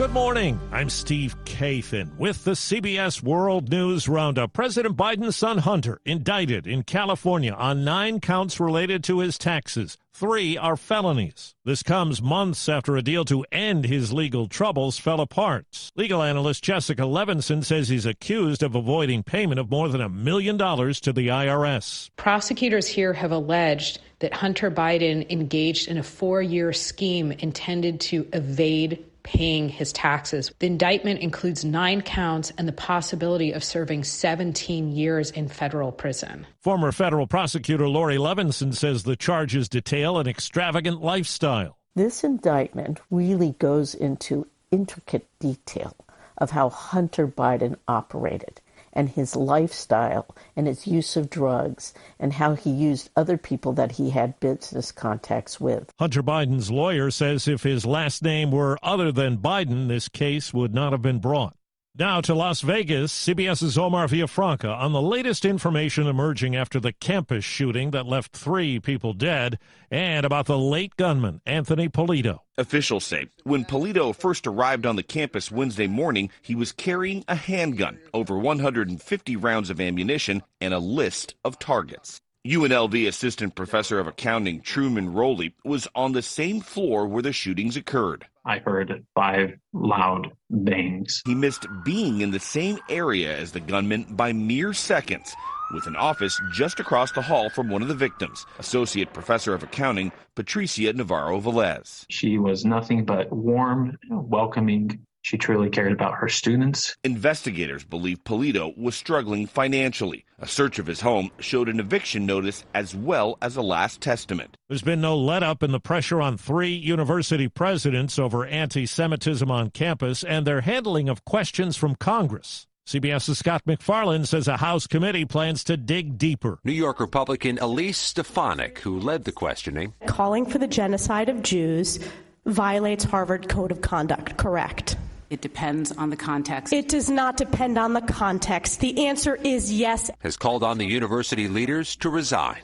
Speaker 60: Good morning. I'm Steve Kathan with the CBS World News Roundup. President Biden's son Hunter indicted in California on nine counts related to his taxes. Three are felonies. This comes months after a deal to end his legal troubles fell apart. Legal analyst Jessica Levinson says he's accused of avoiding payment of more than a million dollars to the IRS.
Speaker 46: Prosecutors here have alleged that Hunter Biden engaged in a four year scheme intended to evade paying his taxes. The indictment includes nine counts and the possibility of serving 17 years in federal prison.
Speaker 60: Former federal prosecutor Laurie Levenson says the charges detail an extravagant lifestyle.
Speaker 64: This indictment really goes into intricate detail of how Hunter Biden operated and his lifestyle and his use of drugs and how he used other people that he had business contacts with.
Speaker 60: Hunter Biden's lawyer says if his last name were other than Biden, this case would not have been brought. Now to Las Vegas, CBS's Omar Villafranca on the latest information emerging after the campus shooting that left three people dead and about the late gunman, Anthony Polito.
Speaker 65: Officials say when Polito first arrived on the campus Wednesday morning, he was carrying a handgun, over 150 rounds of ammunition, and a list of targets. UNLV Assistant Professor of Accounting Truman Rowley was on the same floor where the shootings occurred.
Speaker 66: I heard five loud bangs.
Speaker 65: He missed being in the same area as the gunman by mere seconds, with an office just across the hall from one of the victims, Associate Professor of Accounting Patricia Navarro Velez.
Speaker 66: She was nothing but warm, welcoming. She truly cared about her students.
Speaker 65: Investigators believe Polito was struggling financially. A search of his home showed an eviction notice as well as a last testament.
Speaker 60: There's been no let up in the pressure on three university presidents over anti Semitism on campus and their handling of questions from Congress. CBS's Scott MacFarlane says a House committee plans to dig deeper.
Speaker 67: New York Republican Elise Stefanik, who led the questioning,
Speaker 68: calling for the genocide of Jews violates Harvard Code of Conduct, correct?
Speaker 69: It depends on the context.
Speaker 68: It does not depend on the context. The answer is yes.
Speaker 67: has called on the university leaders to resign.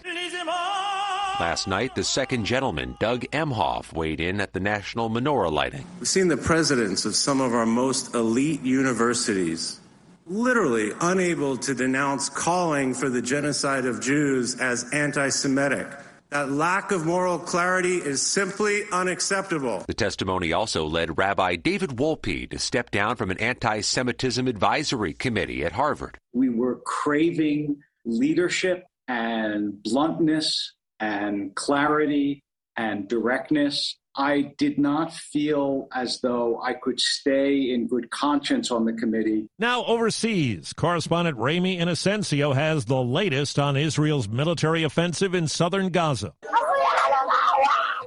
Speaker 67: Last night, the second gentleman, Doug Emhoff, weighed in at the national menorah lighting.
Speaker 70: We've seen the presidents of some of our most elite universities literally unable to denounce calling for the genocide of Jews as anti Semitic. That lack of moral clarity is simply unacceptable.
Speaker 67: The testimony also led Rabbi David Wolpe to step down from an anti Semitism advisory committee at Harvard.
Speaker 71: We were craving leadership and bluntness and clarity and directness. I did not feel as though I could stay in good conscience on the committee.
Speaker 60: Now overseas, correspondent Ramy Inocencio has the latest on Israel's military offensive in southern Gaza.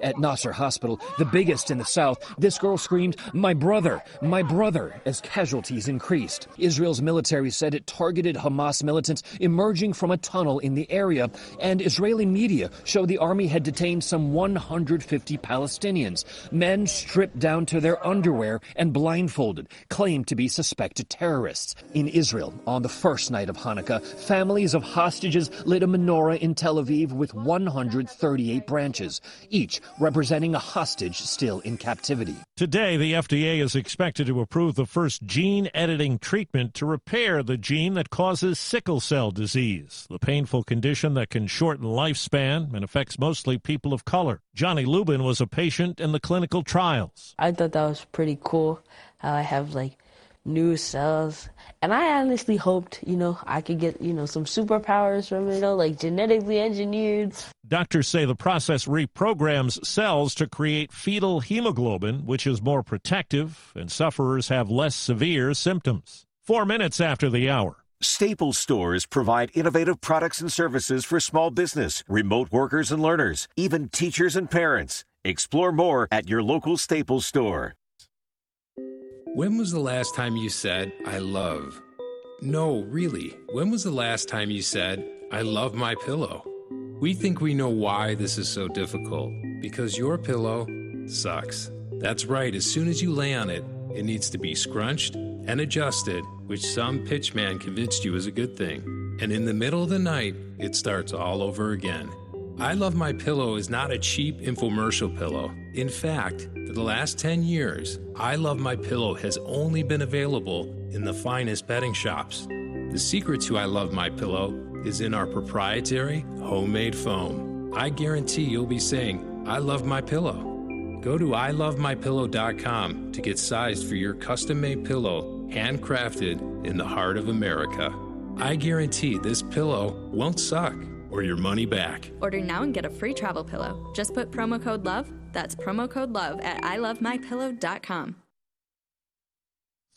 Speaker 72: At Nasser Hospital, the biggest in the south, this girl screamed, My brother, my brother, as casualties increased. Israel's military said it targeted Hamas militants emerging from a tunnel in the area, and Israeli media showed the army had detained some 150 Palestinians, men stripped down to their underwear and blindfolded, claimed to be suspected terrorists. In Israel, on the first night of Hanukkah, families of hostages lit a menorah in Tel Aviv with 138 branches, each representing a hostage still in captivity.
Speaker 60: Today, the FDA is expected to approve the first gene editing treatment to repair the gene that causes sickle cell disease, the painful condition that can shorten lifespan and affects mostly people of color. Johnny Lubin was a patient in the clinical trials.
Speaker 73: I thought that was pretty cool how I have like new cells. And I honestly hoped, you know, I could get, you know, some superpowers from it, you know, like genetically engineered.
Speaker 60: Doctors say the process reprograms cells to create fetal hemoglobin, which is more protective, and sufferers have less severe symptoms. Four minutes after the hour.
Speaker 74: Staples stores provide innovative products and services for small business, remote workers and learners, even teachers and parents. Explore more at your local Staples store.
Speaker 75: When was the last time you said, I love? No, really. When was the last time you said, I love my pillow? We think we know why this is so difficult. Because your pillow sucks. That's right, as soon as you lay on it, it needs to be scrunched and adjusted, which some pitchman convinced you is a good thing. And in the middle of the night, it starts all over again.
Speaker 76: I Love My Pillow is not a cheap infomercial pillow. In fact, for the last 10 years, I Love My Pillow has only been available in the finest bedding shops. The secret to I Love My Pillow is in our proprietary homemade foam. I guarantee you'll be saying, I love my pillow. Go to ilovemypillow.com to get sized for your custom made pillow, handcrafted in the heart of America. I guarantee this pillow won't suck or your money back.
Speaker 77: Order now and get a free travel pillow. Just put promo code LOVE, that's promo code LOVE at ilovemypillow.com.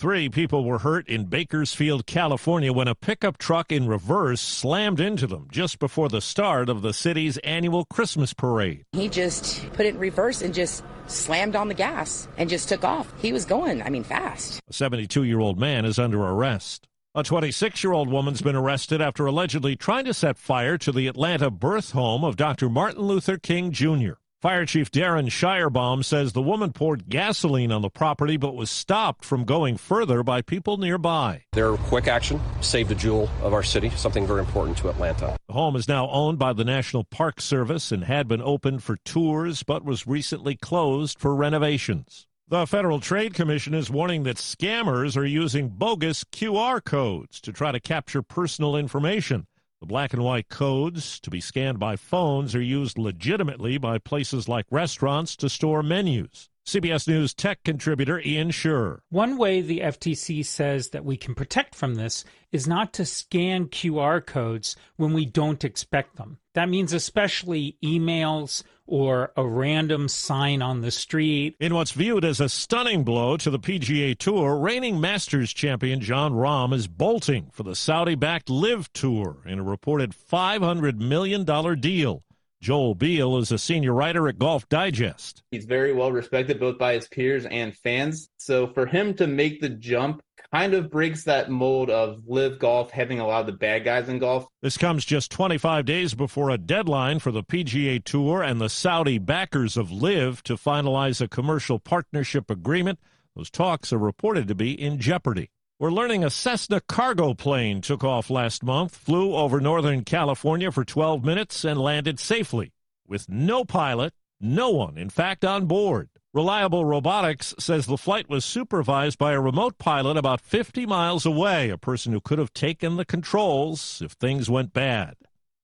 Speaker 60: Three people were hurt in Bakersfield, California, when a pickup truck in reverse slammed into them just before the start of the city's annual Christmas parade.
Speaker 72: He just put it in reverse and just slammed on the gas and just took off. He was going, I mean, fast.
Speaker 60: A 72 year old man is under arrest. A 26 year old woman's been arrested after allegedly trying to set fire to the Atlanta birth home of Dr. Martin Luther King Jr. Fire Chief Darin Schierbaum says the woman poured gasoline on the property but was stopped from going further by people nearby.
Speaker 78: Their quick action saved a jewel of our city, something very important to Atlanta.
Speaker 60: The home is now owned by the National Park Service and had been opened for tours but was recently closed for renovations. The Federal Trade Commission is warning that scammers are using bogus QR codes to try to capture personal information. The black and white codes to be scanned by phones are used legitimately by places like restaurants to store menus. CBS News tech contributor Ian Sherr.
Speaker 79: One way the FTC says that we can protect from this is not to scan QR codes when we don't expect them. That means especially emails or a random sign on the street.
Speaker 60: In what's viewed as a stunning blow to the PGA Tour, reigning Masters champion Jon Rahm is bolting for the Saudi backed LIV Tour in a reported $500 million deal. Joel Beall is a senior writer at Golf Digest.
Speaker 80: He's very well respected both by his peers and fans. So for him to make the jump kind of breaks that mold of LIV golf having a lot of the bad guys in golf.
Speaker 60: This comes just 25 days before a deadline for the PGA Tour and the Saudi backers of LIV to finalize a commercial partnership agreement. Those talks are reported to be in jeopardy. We're learning a Cessna cargo plane took off last month, flew over Northern California for 12 minutes, and landed safely with no pilot, no one, in fact, on board. Reliable Robotics says the flight was supervised by a remote pilot about 50 miles away, a person who could have taken the controls if things went bad.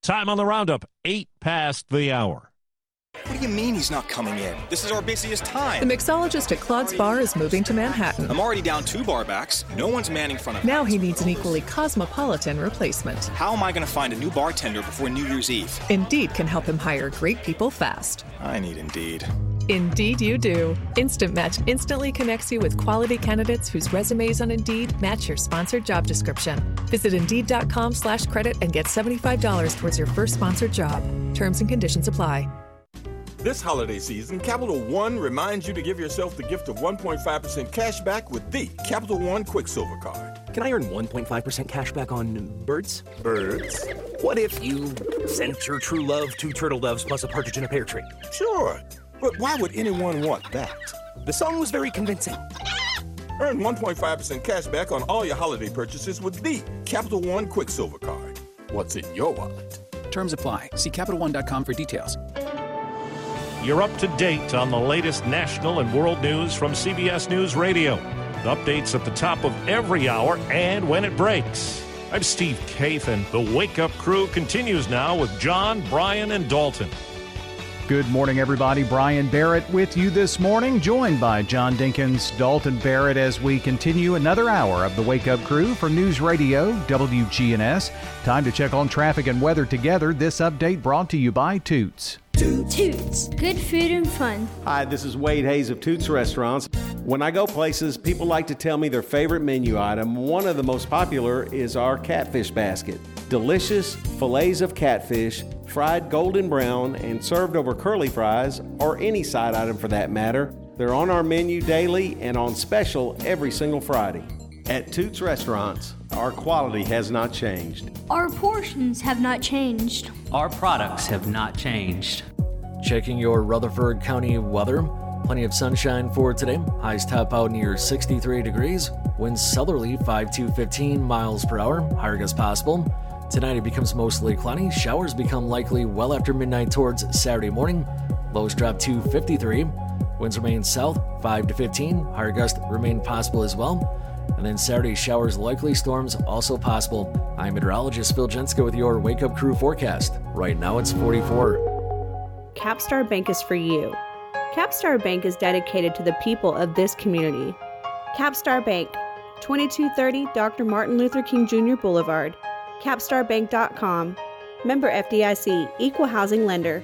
Speaker 60: Time on the roundup, eight past the hour.
Speaker 81: What do you mean he's not coming in? This is our busiest time.
Speaker 82: The mixologist at Claude's Bar is moving to Manhattan.
Speaker 81: I'm already down two bar backs. No one's manning front of
Speaker 82: Now he needs an equally cosmopolitan replacement.
Speaker 81: How am I going to find a new bartender before New Year's Eve?
Speaker 82: Indeed can help him hire great people fast.
Speaker 81: I need Indeed.
Speaker 82: Indeed, you do. Instant Match instantly connects you with quality candidates whose resumes on Indeed match your sponsored job description. Visit Indeed.com slash credit and get $75 towards your first sponsored job. Terms and conditions apply.
Speaker 65: This holiday season, Capital One reminds you to give yourself the gift of 1.5% cash back with the Capital One Quicksilver Card.
Speaker 37: Can I earn 1.5% cash back on birds?
Speaker 65: Birds?
Speaker 37: What if you sent your true love two turtle doves plus a partridge in a pear tree?
Speaker 65: Sure, but why would anyone want that?
Speaker 37: The song was very convincing.
Speaker 65: Earn 1.5% cash back on all your holiday purchases with the Capital One Quicksilver Card. What's in your wallet?
Speaker 83: Terms apply. See CapitalOne.com for details.
Speaker 60: You're up to date on the latest national and world news from CBS News Radio. Updates at the top of every hour and when it breaks. I'm Steve Kathan, and the Wake Up Crew continues now with John, Brian, and Dalton.
Speaker 4: Good morning, everybody. Brian Barrett with you this morning, joined by John Dinkins, Dalton Barrett, as we continue another hour of the Wake Up Crew for News Radio WGNS. Time to check on traffic and weather together. This update brought to you by Toots.
Speaker 14: Toots. Good food and fun.
Speaker 13: Hi, this is Wade Hayes of Toots Restaurants. When I go places, people like to tell me their favorite menu item. One of the most popular is our catfish basket. Delicious fillets of catfish, fried golden brown, and served over curly fries, or any side item for that matter. They're on our menu daily and on special every single Friday. At Toots Restaurants, our quality has not changed.
Speaker 14: Our portions have not changed.
Speaker 6: Our products have not changed. Checking your Rutherford County weather. Plenty of sunshine for today. Highs top out near 63 degrees. Winds southerly 5 to 15 miles per hour. Higher gusts possible. Tonight it becomes mostly cloudy. Showers become likely well after midnight towards Saturday morning. Lows drop to 53. Winds remain south 5 to 15. Higher gusts remain possible as well. And then Saturday, showers likely, storms also possible. I'm meteorologist Phil Jenska with your Wake Up Crew forecast. Right now it's 44.
Speaker 11: Capstar Bank is for you. Capstar Bank is dedicated to the people of this community. Capstar Bank, 2230 Dr. Martin Luther King Jr. Boulevard, capstarbank.com. Member FDIC, Equal Housing Lender.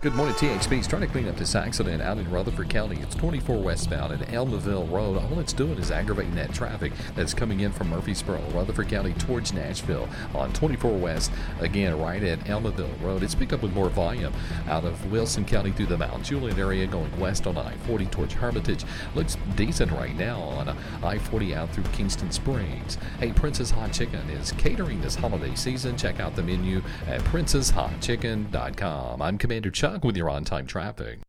Speaker 33: Good morning, THP is trying to clean up this accident out in Rutherford County. It's 24 westbound at Almaville Road. All it's doing is aggravating that traffic that's coming in from Murfreesboro, Rutherford County towards Nashville on 24 west. Again, right at Almaville Road. It's picked up with more volume out of Wilson County through the Mount Juliet area going west on I-40 towards Hermitage. Looks decent right now on I-40 out through Kingston Springs. Hey, Princess Hot Chicken is catering this holiday season. Check out the menu at princesshotchicken.com. I'm Commander Chuck with your on time traffic.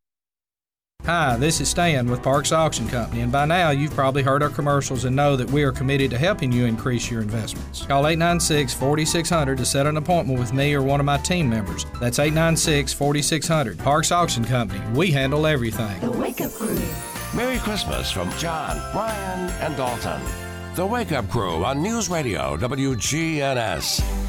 Speaker 84: Hi, this is Stan with Parks Auction Company, and by now you've probably heard our commercials and know that we are committed to helping you increase your investments. Call 896 4600 to set an appointment with me or one of my team members. That's 896 4600. Parks Auction Company, we handle everything.
Speaker 85: The Wake Up Crew.
Speaker 1: Merry Christmas from John, Brian, and Dalton. The Wake Up Crew on News Radio WGNS.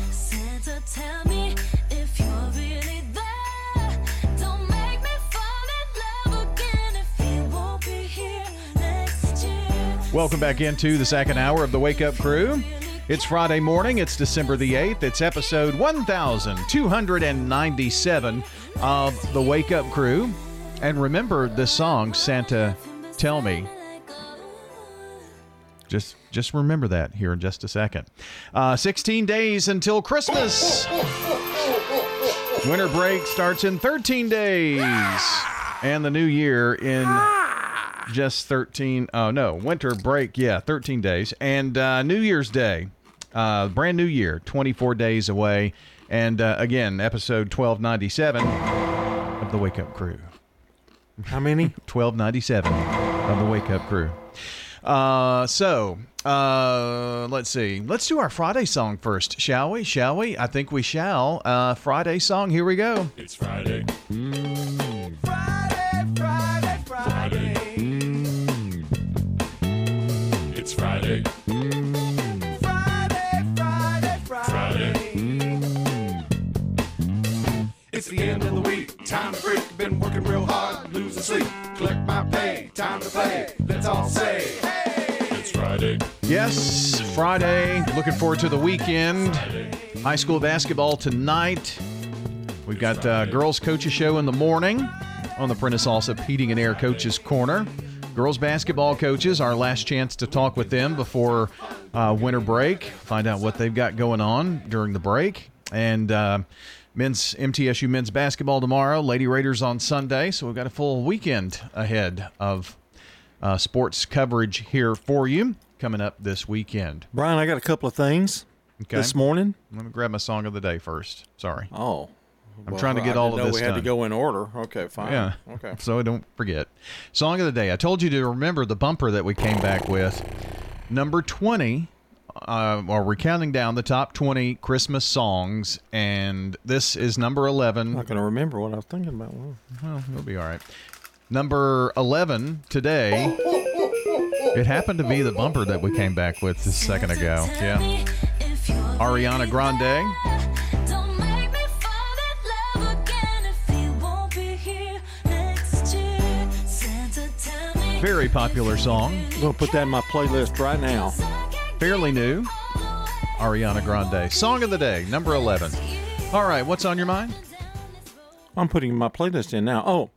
Speaker 4: Welcome back into the second hour of the Wake Up Crew. It's Friday morning. It's December the 8th. It's episode 1297 of the Wake Up Crew. And remember the song Santa Tell Me. Just just remember that here in just a second. Uh, 16 days until Christmas. Winter break starts in 13 days. And the new year in (laughs) just 13 oh no winter break yeah 13 days. And uh, new year's day uh, brand new year 24 days away. And uh, again episode 1297 of the wake up crew.
Speaker 3: How many? (laughs)
Speaker 4: 1297 of the wake up crew. Uh, so uh, let's see. Let's do our friday song first shall we? Shall we? I think we shall. Uh, friday song here we go.
Speaker 86: It's Friday. Friday. The end of the week. Time to freak. Been working real hard, losing sleep. Collect my pay. Time to play. Let's all say, hey! It's Friday.
Speaker 4: Yes, Friday. Looking forward to the weekend. High school basketball tonight. We've got uh, girls coaches show in the morning on the Prentice Alsop Heating and Air Coaches Corner. Girls basketball coaches, our last chance to talk with them before uh, winter break, find out what they've got going on during the break. And uh, men's MTSU men's basketball tomorrow, Lady Raiders on Sunday. So we've got a full weekend ahead of uh, sports coverage here for you coming up this weekend.
Speaker 3: Brian, I got a couple of things
Speaker 4: Okay.
Speaker 3: this morning.
Speaker 4: Let me grab my song of the day first. Sorry.
Speaker 3: Oh.
Speaker 4: I'm
Speaker 3: Well,
Speaker 4: trying to get all of this
Speaker 3: we had
Speaker 4: done.
Speaker 3: to go in order. Okay, fine.
Speaker 4: Yeah.
Speaker 3: Okay. (laughs)
Speaker 4: So I don't forget. Song of the day. I told you to remember the bumper that we came back with. Number 20. Uh, well, we're counting down the top 20 Christmas songs, and this is number 11.
Speaker 3: I'm not going to remember what I was thinking about.
Speaker 4: Well, it'll be all right. Number 11 today. It happened to be the bumper that we came back with a second ago. Yeah. Ariana Grande.
Speaker 85: Don't make me fall in love again if you won't be here next year. Santa, tell me.
Speaker 4: Very popular song.
Speaker 3: I'm going to put that in my playlist right now.
Speaker 4: Fairly new. Ariana Grande. Song of the day, number 11. All right, what's on your mind?
Speaker 3: I'm putting my playlist in now. Oh,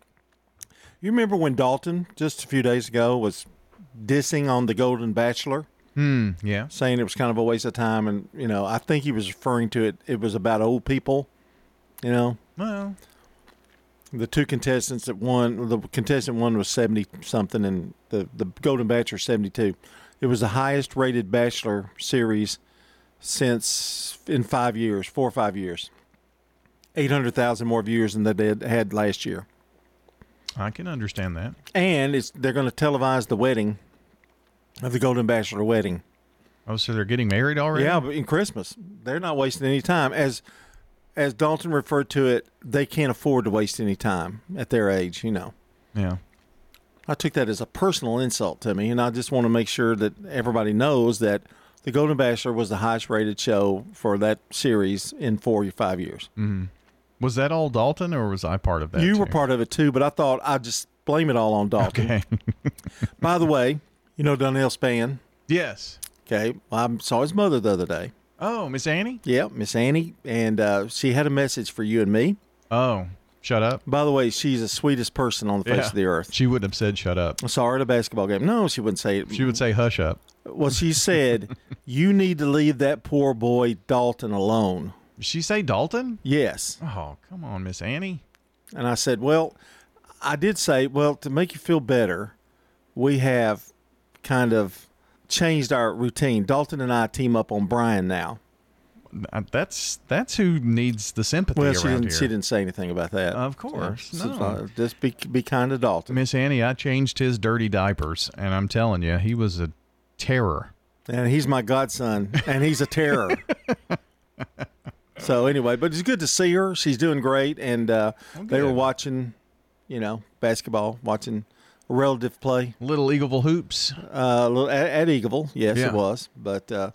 Speaker 3: you remember when Dalton just a few days ago was dissing on the Golden Bachelor?
Speaker 4: Hmm. Yeah.
Speaker 3: Saying it was kind of a waste of time, and you know, I think he was referring to it. It was about old people. You know,
Speaker 4: Well,
Speaker 3: the two contestants that won. The contestant one was seventy something, and the the Golden Bachelor seventy two. It was the highest rated Bachelor series since in five years, four or five years. Eight hundred thousand more viewers than they had, had last year.
Speaker 4: I can understand that.
Speaker 3: And it's they're going to televise the wedding of the Golden Bachelor wedding.
Speaker 4: Oh, so they're getting married already?
Speaker 3: Yeah, but in Christmas, they're not wasting any time. As as Dalton referred to it, they can't afford to waste any time at their age. You know.
Speaker 4: Yeah.
Speaker 3: I took that as a personal insult to me, and I just want to make sure that everybody knows that the Golden Bachelor was the highest rated show for that series in four or five years.
Speaker 4: hmm Was that all Dalton, or was I part of that?
Speaker 3: you
Speaker 4: too?
Speaker 3: were part of it too, but I thought I'd just blame it all on Dalton.
Speaker 4: Okay. (laughs)
Speaker 3: By the way, you know Donnell Span.
Speaker 4: Yes.
Speaker 3: Okay. Well, I saw his mother the other day.
Speaker 4: Oh, Miss Annie?
Speaker 3: Yeah, Miss Annie, and uh, she had a message for you and me.
Speaker 4: Oh, shut up.
Speaker 3: By the way, she's the sweetest person on the face
Speaker 4: Yeah.
Speaker 3: of the earth.
Speaker 4: She wouldn't have said shut up.
Speaker 3: I saw her at a basketball game. No, she wouldn't say it.
Speaker 4: She would say hush up.
Speaker 3: Well, she said, (laughs) "You need to leave that poor boy Dalton alone."
Speaker 4: Did she say Dalton?
Speaker 3: Yes.
Speaker 4: Oh, come on, Miss Annie.
Speaker 3: And I said, "Well, I did say, well, to make you feel better, we have kind of changed our routine. Dalton and I team up on Brian now."
Speaker 4: That's that's who needs the sympathy
Speaker 3: Well, she didn't.
Speaker 4: here.
Speaker 3: She didn't say anything about that.
Speaker 4: Of course,
Speaker 3: So-
Speaker 4: no.
Speaker 3: uh, just be be kind to Dalton.
Speaker 4: Miss Annie, I changed his dirty diapers, and I'm telling you, he was a terror.
Speaker 3: And he's my godson, and he's a terror. (laughs) so anyway, but it's good to see her. She's doing great, and uh, they were watching, you know, basketball, watching a relative play.
Speaker 4: Little Eagleville hoops.
Speaker 3: Uh, little, at, at Eagleville, yes,
Speaker 4: Yeah.
Speaker 3: it was. But uh,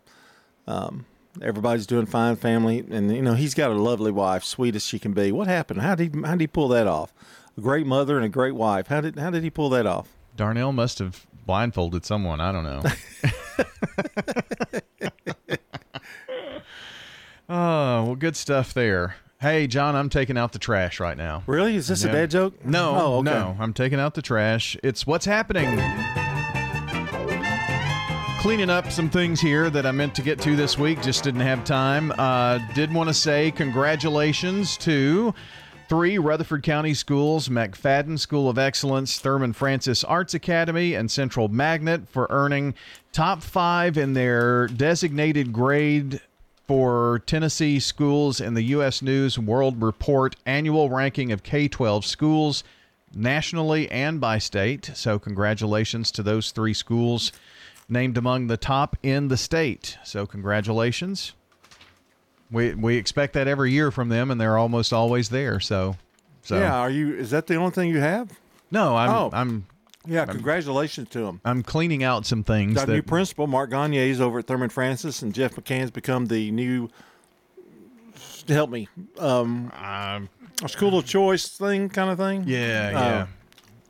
Speaker 3: um, everybody's doing fine, family, and you know he's got a lovely wife, sweet as she can be. What happened? How did he, how did he pull that off? A great mother and a great wife. How did how did he pull that off?
Speaker 4: Darnell must have blindfolded someone. I don't know. (laughs) oh, well, good stuff there. Hey, John, I'm taking out the trash right now.
Speaker 3: Really? Is this a dad joke?
Speaker 4: No,
Speaker 3: Oh, okay.
Speaker 4: no, I'm taking out the trash. It's what's happening. Cleaning up some things here that I meant to get to this week, just didn't have time. Uh, did want to say congratulations to three Rutherford County schools McFadden School of Excellence, Thurman Francis Arts Academy, and Central Magnet for earning top five in their designated grade for Tennessee schools in the U.S. News World Report annual ranking of K 12 schools nationally and by state. So, congratulations to those three schools named among the top in the state. So, congratulations. We, we expect that every year from them, and they're almost always there. So, so
Speaker 3: Yeah. Are you? Is that the only thing you have?
Speaker 4: no, I'm
Speaker 3: Oh.
Speaker 4: I'm
Speaker 3: Yeah. Congratulations to him.
Speaker 4: I'm cleaning out some things. That,
Speaker 3: new principal, Mark Gagne, is over at Thurman Francis, and Jeff McCann's become the new. Help me, um, a school of choice thing, kind of thing.
Speaker 4: Yeah,
Speaker 3: Uh,
Speaker 4: yeah.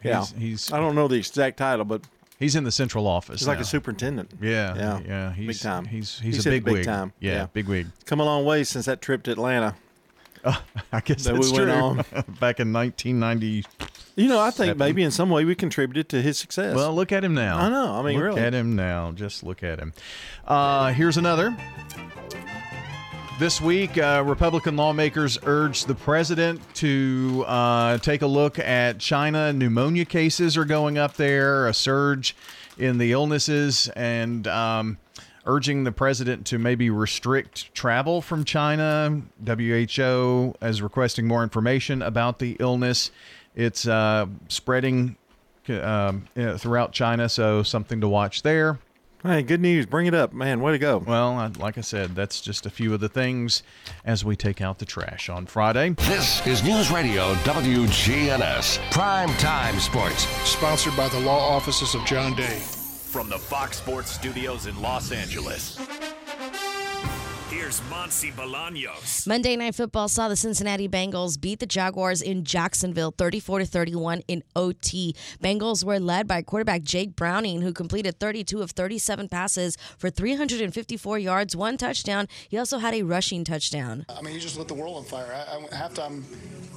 Speaker 3: yeah.
Speaker 4: He's- he's-
Speaker 3: I don't know the exact title, but
Speaker 4: He's in the central office.
Speaker 3: he's like
Speaker 4: now.
Speaker 3: a superintendent.
Speaker 4: Yeah,
Speaker 3: yeah,
Speaker 4: yeah. He's
Speaker 3: big time.
Speaker 4: He's he's
Speaker 3: He
Speaker 4: a big,
Speaker 3: big
Speaker 4: wig.
Speaker 3: time.
Speaker 4: Yeah,
Speaker 3: Yeah.
Speaker 4: big wig.
Speaker 3: Come a long way since that trip to Atlanta. (laughs)
Speaker 4: I guess
Speaker 3: That
Speaker 4: that's
Speaker 3: we went
Speaker 4: true.
Speaker 3: on. (laughs)
Speaker 4: Back in 1990.
Speaker 3: You know, I think
Speaker 4: Seven.
Speaker 3: maybe in some way we contributed to his success.
Speaker 4: Well, look at him now.
Speaker 3: I know. I mean,
Speaker 4: look
Speaker 3: really.
Speaker 4: at him now. Just look at him. Uh, here's another. This week, uh, Republican lawmakers urged the president to uh, take a look at China. Pneumonia cases are going up there, a surge in the illnesses, and um, urging the president to maybe restrict travel from China. WHO is requesting more information about the illness. It's uh, spreading uh, throughout China, so something to watch there.
Speaker 3: Hey, good news. Bring it up, man. Way to go.
Speaker 4: Well, like I said, that's just a few of the things as we take out the trash on Friday.
Speaker 1: This is News Radio WGNS Prime Time Sports.
Speaker 84: Sponsored by the law offices of John Day.
Speaker 54: From the Fox Sports Studios in Los Angeles. Here's Monsi Bolaños.
Speaker 17: Monday Night Football saw the Cincinnati Bengals beat the Jaguars in Jacksonville 34 to 31 in OT. Bengals were led by quarterback Jake Browning who completed 32 of 37 passes for 354 yards, one touchdown. He also had a rushing touchdown.
Speaker 18: I mean, he just lit the world on fire. I, I, halftime,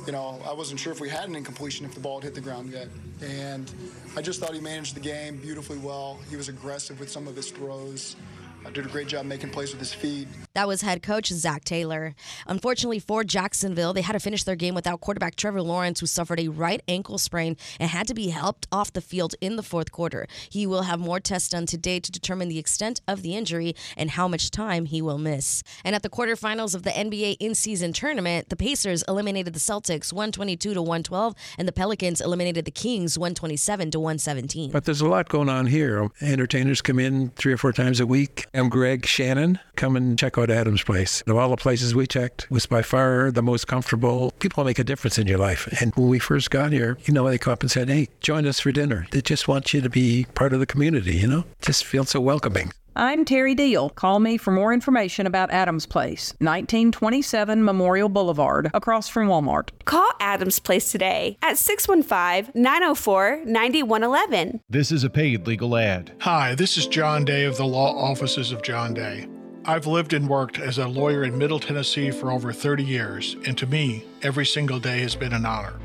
Speaker 18: you know, I wasn't sure if we had an incompletion if the ball had hit the ground yet. And I just thought he managed the game beautifully well. He was aggressive with some of his throws. I did a great job making plays with his feet.
Speaker 17: That was head coach Zac Taylor. Unfortunately for Jacksonville, they had to finish their game without quarterback Trevor Lawrence, who suffered a right ankle sprain and had to be helped off the field in the fourth quarter. He will have more tests done today to determine the extent of the injury and how much time he will miss. And at the quarterfinals of the NBA in-season tournament, the Pacers eliminated the Celtics 122 to 112, and the Pelicans eliminated the Kings 127 to 117.
Speaker 86: But there's a lot going on here. Entertainers come in three or four times a week. I'm Greg Shannon. Come and check out Adam's Place. Of all the places we checked, was by far the most comfortable. People make a difference in your life. And when we first got here, you know, they come up and said, hey, join us for dinner. They just want you to be part of the community, you know? Just feel so welcoming.
Speaker 48: I'm Terry Deal. Call me for more information about Adams Place, 1927 Memorial Boulevard, across from Walmart.
Speaker 11: Call Adams Place today at 615 904 9111.
Speaker 87: This is a paid legal ad.
Speaker 84: Hi, this is John Day of the Law Offices of John Day. I've lived and worked as a lawyer in Middle Tennessee for over 30 years, and to me, every single day has been an honor.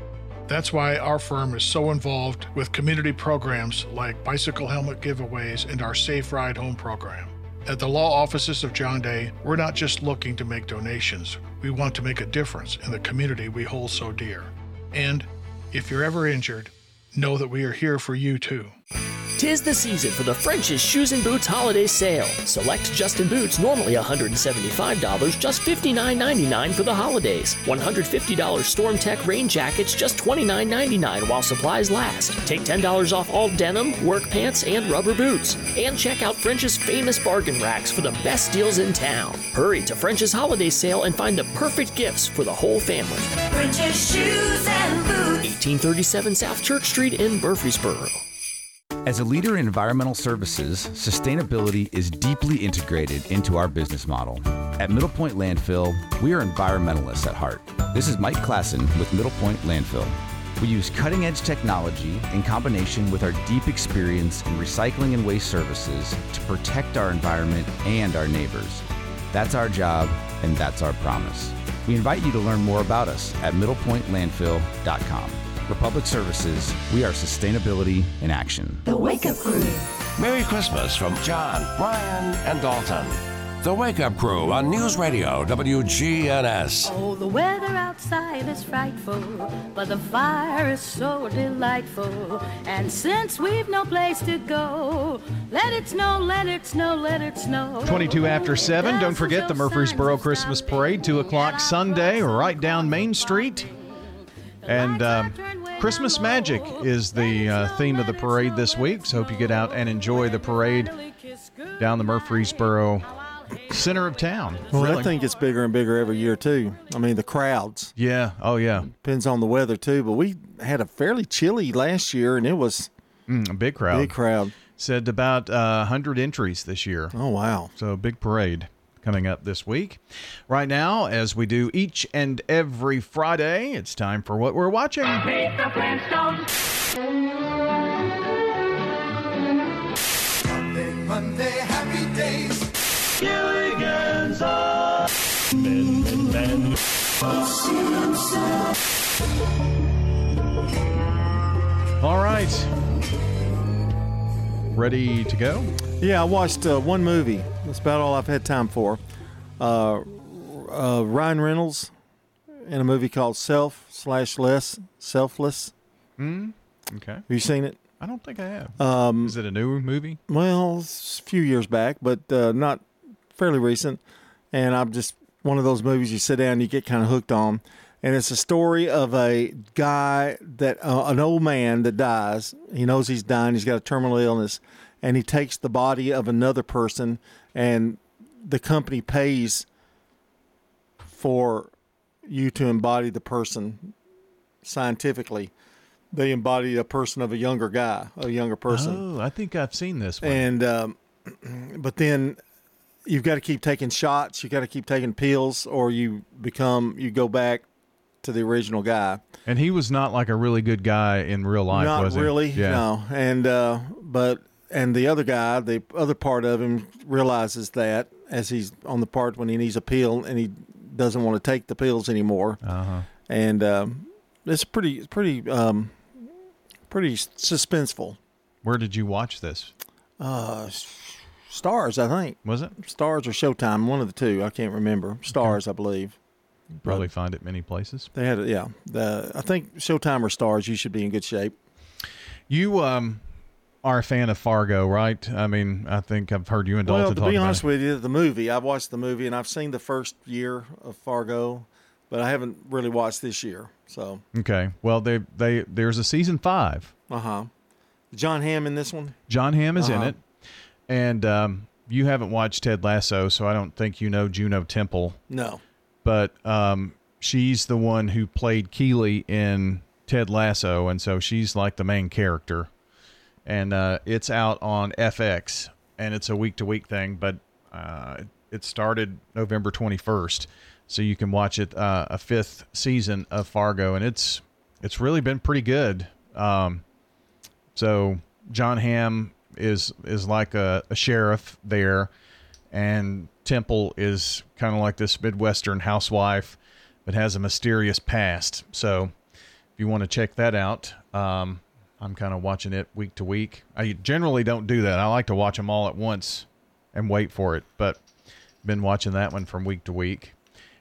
Speaker 84: That's why our firm is so involved with community programs like bicycle helmet giveaways and our Safe Ride Home program. At the law offices of John Day, we're not just looking to make donations, we want to make a difference in the community we hold so dear. And if you're ever injured, know that we are here for you too.
Speaker 58: Tis the season for the French's Shoes and Boots holiday sale. Select Justin boots, normally $175, just $59.99 for the holidays. $150 Storm Tech rain jackets, just $29.99 while supplies last. Take $10 off all denim, work pants, and rubber boots. And check out French's famous bargain racks for the best deals in town. Hurry to French's holiday sale and find the perfect gifts for the whole family.
Speaker 88: French's shoes and boots.
Speaker 58: 1837 South Church Street in Murfreesboro.
Speaker 89: As a leader in environmental services, sustainability is deeply integrated into our business model. At Middle Point Landfill, we are environmentalists at heart. This is Mike Klassen with Middle Point Landfill. We use cutting edge technology in combination with our deep experience in recycling and waste services to protect our environment and our neighbors. That's our job, and that's our promise. We invite you to learn more about us at middlepointlandfill.com. Republic Services, we are sustainability in action.
Speaker 1: The Wake Up Crew. Merry Christmas from John, Brian, and Dalton. The Wake Up Crew on News Radio WGNS.
Speaker 88: Oh, the weather outside is frightful, but the fire is so delightful. And since we've no place to go, let it snow, let it snow, let it snow.
Speaker 4: 22 after 7. Don't forget the Murfreesboro Christmas Parade, 2 o'clock Sunday, right down Main Street. And um, Christmas Magic is the uh, theme of the parade this week. So hope you get out and enjoy the parade down the Murfreesboro center of town.
Speaker 3: Well,
Speaker 4: Really.
Speaker 3: I think it's bigger and bigger every year too. I mean, the crowds.
Speaker 4: Yeah. Oh, yeah.
Speaker 3: Depends on the weather too. But we had a fairly chilly last year, and it was
Speaker 4: Mm, a big crowd.
Speaker 3: Big crowd.
Speaker 4: Said about uh, 100 entries this year.
Speaker 3: Oh, wow.
Speaker 4: So big parade coming up this week. Right now, as we do each and every Friday, it's time for what we're watching.
Speaker 90: Monday, Monday, happy days.
Speaker 88: Gilligan's.
Speaker 4: All right. Ready to go?
Speaker 3: Yeah, I watched uh, one movie. That's about all I've had time for. Uh, uh, Ryan Reynolds in a movie called Self slash Less Selfless.
Speaker 4: Hmm. Okay.
Speaker 3: Have you seen it?
Speaker 4: I don't think I have.
Speaker 3: Um,
Speaker 4: Is it a new movie?
Speaker 3: Well, it's a few years back, but uh, not fairly recent. And I'm just one of those movies you sit down and you get kind of hooked on. And it's a story of a guy that, uh, an old man that dies. He knows he's dying. He's got a terminal illness. And he takes the body of another person, and the company pays for you to embody the person scientifically. They embody a person of a younger guy, a younger person.
Speaker 4: Oh, I think I've seen this one.
Speaker 3: And um, (clears throat) but then you've got to keep taking shots. You got to keep taking pills, or you become you go back to the original guy.
Speaker 4: And he was not like a really good guy in real life,
Speaker 3: Not
Speaker 4: was he?
Speaker 3: really,
Speaker 4: Yeah.
Speaker 3: no. And uh, but and the other guy, the other part of him realizes that as he's on the part when he needs a pill and he doesn't want to take the pills anymore.
Speaker 4: Uh-huh.
Speaker 3: And um, it's pretty, pretty, um, pretty suspenseful.
Speaker 4: Where did you watch this?
Speaker 3: Uh, Starz, I think.
Speaker 4: Was it
Speaker 3: Starz or Showtime? One of the two. I can't remember. Starz, I believe.
Speaker 4: Probably find it many places.
Speaker 3: They had it. Yeah. The I think Showtime or Starz. You should be in good shape.
Speaker 4: You um are a fan of Fargo, right? I mean, I think I've heard you and Dalton
Speaker 3: well, to be honest with you, the movie I've watched the movie and I've seen the first year of Fargo, but I haven't really watched this year. So,
Speaker 4: Okay. Well, they they there's a season five.
Speaker 3: uh huh. Jon Hamm in this one.
Speaker 4: Jon Hamm is in
Speaker 3: Uh-huh.
Speaker 4: it, and um, you haven't watched Ted Lasso, so I don't think you know Juno Temple.
Speaker 91: No.
Speaker 4: But um, she's the one who played Keeley in Ted Lasso, and so she's like the main character. And uh, it's out on FX, and it's a week to week thing, but uh, it started November 21st, so you can watch it uh, a fifth season of Fargo, and it's it's really been pretty good. Um, so Jon Hamm is is like a, a sheriff there, and Temple is kind of like this midwestern housewife that has a mysterious past. So if you want to check that out, um, I'm kind of watching it week to week. I generally don't do that. I like to watch them all at once and wait for it, but been watching that one from week to week.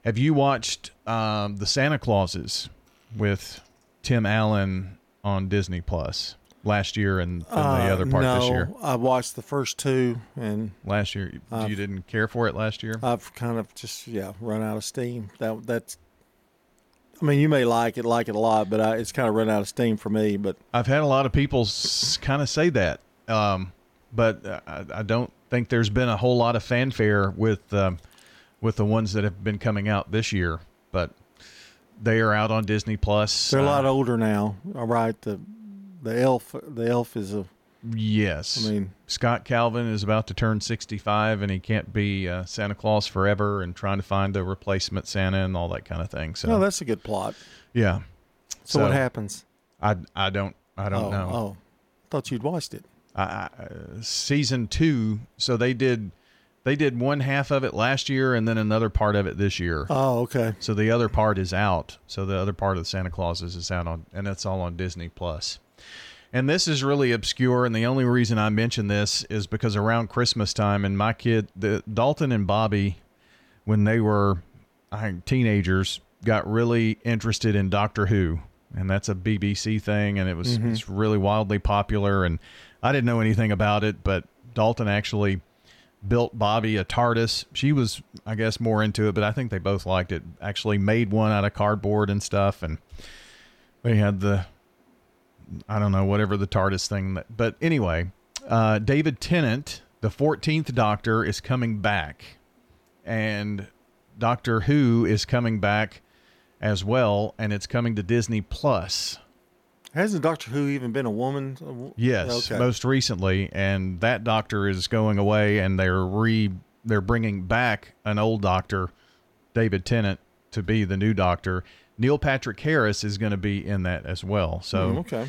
Speaker 4: Have you watched um, the Santa Clauses with Tim Allen on Disney Plus last year and, and the
Speaker 91: Uh,
Speaker 4: other part
Speaker 91: no,
Speaker 4: this year?
Speaker 91: I watched the first two, and
Speaker 4: last year
Speaker 91: I've-
Speaker 4: you didn't care for it last year.
Speaker 91: I've kind of just yeah run out of steam. That that's. I mean, you may like it, like it a lot, but I, it's kind of run out of steam for me. But
Speaker 4: I've had a lot of people s- kind of say that, um, but uh, I, I don't think there's been a whole lot of fanfare with um, with the ones that have been coming out this year. But they are out on Disney Plus.
Speaker 91: they're a
Speaker 4: Uh,
Speaker 91: lot older now. All right, the the elf the elf is a
Speaker 4: Yes.
Speaker 91: I mean-
Speaker 4: Scott Calvin is about to turn 65 and he can't be uh, Santa Claus forever and trying to find a replacement Santa and all that kind of thing. So
Speaker 91: oh that's a good plot.
Speaker 4: yeah.
Speaker 91: So, what happens?
Speaker 4: I, I don't I don't
Speaker 91: oh,
Speaker 4: know.
Speaker 91: Oh, thought you'd watched it.
Speaker 4: I, I, uh, season two. So they did they did one half of it last year and then another part of it this year.
Speaker 91: Oh, okay.
Speaker 4: So the other part is out. So the other part of the Santa Claus is out on, and it's all on Disney Plus. And this is really obscure, and the only reason I mention this is because around Christmas time, and my kid, the Dalton and Bobby, when they were I think, teenagers, got really interested in Doctor Who, and that's a BBC thing, and it was
Speaker 91: Mhm.
Speaker 4: it's really wildly popular. And I didn't know anything about it, but Dalton actually built Bobby a TARDIS. She was, I guess, more into it, but I think they both liked it. Actually, made one out of cardboard and stuff, and they had the, I don't know, whatever the TARDIS thing. That, but anyway, uh, David Tennant, the Fourteenth Doctor, is coming back, and Doctor Who is coming back as well, and it's coming to Disney Plus.
Speaker 91: Hasn't Doctor Who even been a woman?
Speaker 4: Yes,
Speaker 91: Okay.
Speaker 4: most recently, and that doctor is going away, and they're re they're bringing back an old doctor, David Tennant, to be the new doctor. Neil Patrick Harris is going to be in that as well. So,
Speaker 91: Mm, okay.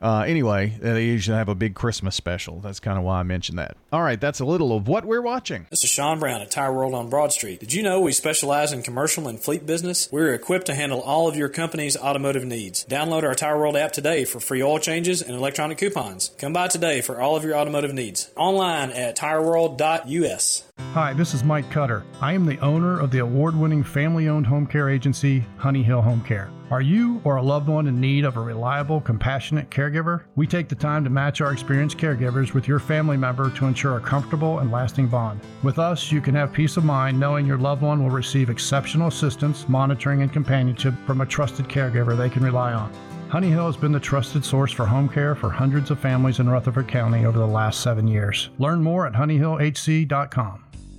Speaker 4: Uh, anyway, they usually have a big Christmas special. That's kind of why I mentioned that. All right, that's a little of what we're watching.
Speaker 92: This is Sean Brown at Tire World on Broad Street. Did you know we specialize in commercial and fleet business? We're equipped to handle all of your company's automotive needs. Download our Tire World app today for free oil changes and electronic coupons. Come by today for all of your automotive needs. Online at tireworld.us.
Speaker 42: Hi, this is Mike Cutter. I am the owner of the award winning family owned home care agency, Honey Hill Home Care. Are you or a loved one in need of a reliable, compassionate caregiver? We take the time to match our experienced caregivers with your family member to ensure a comfortable and lasting bond. With us, you can have peace of mind knowing your loved one will receive exceptional assistance, monitoring, and companionship from a trusted caregiver they can rely on. Honey Hill has been the trusted source for home care for hundreds of families in Rutherford County over the last seven years. Learn more at honeyhillhc.com.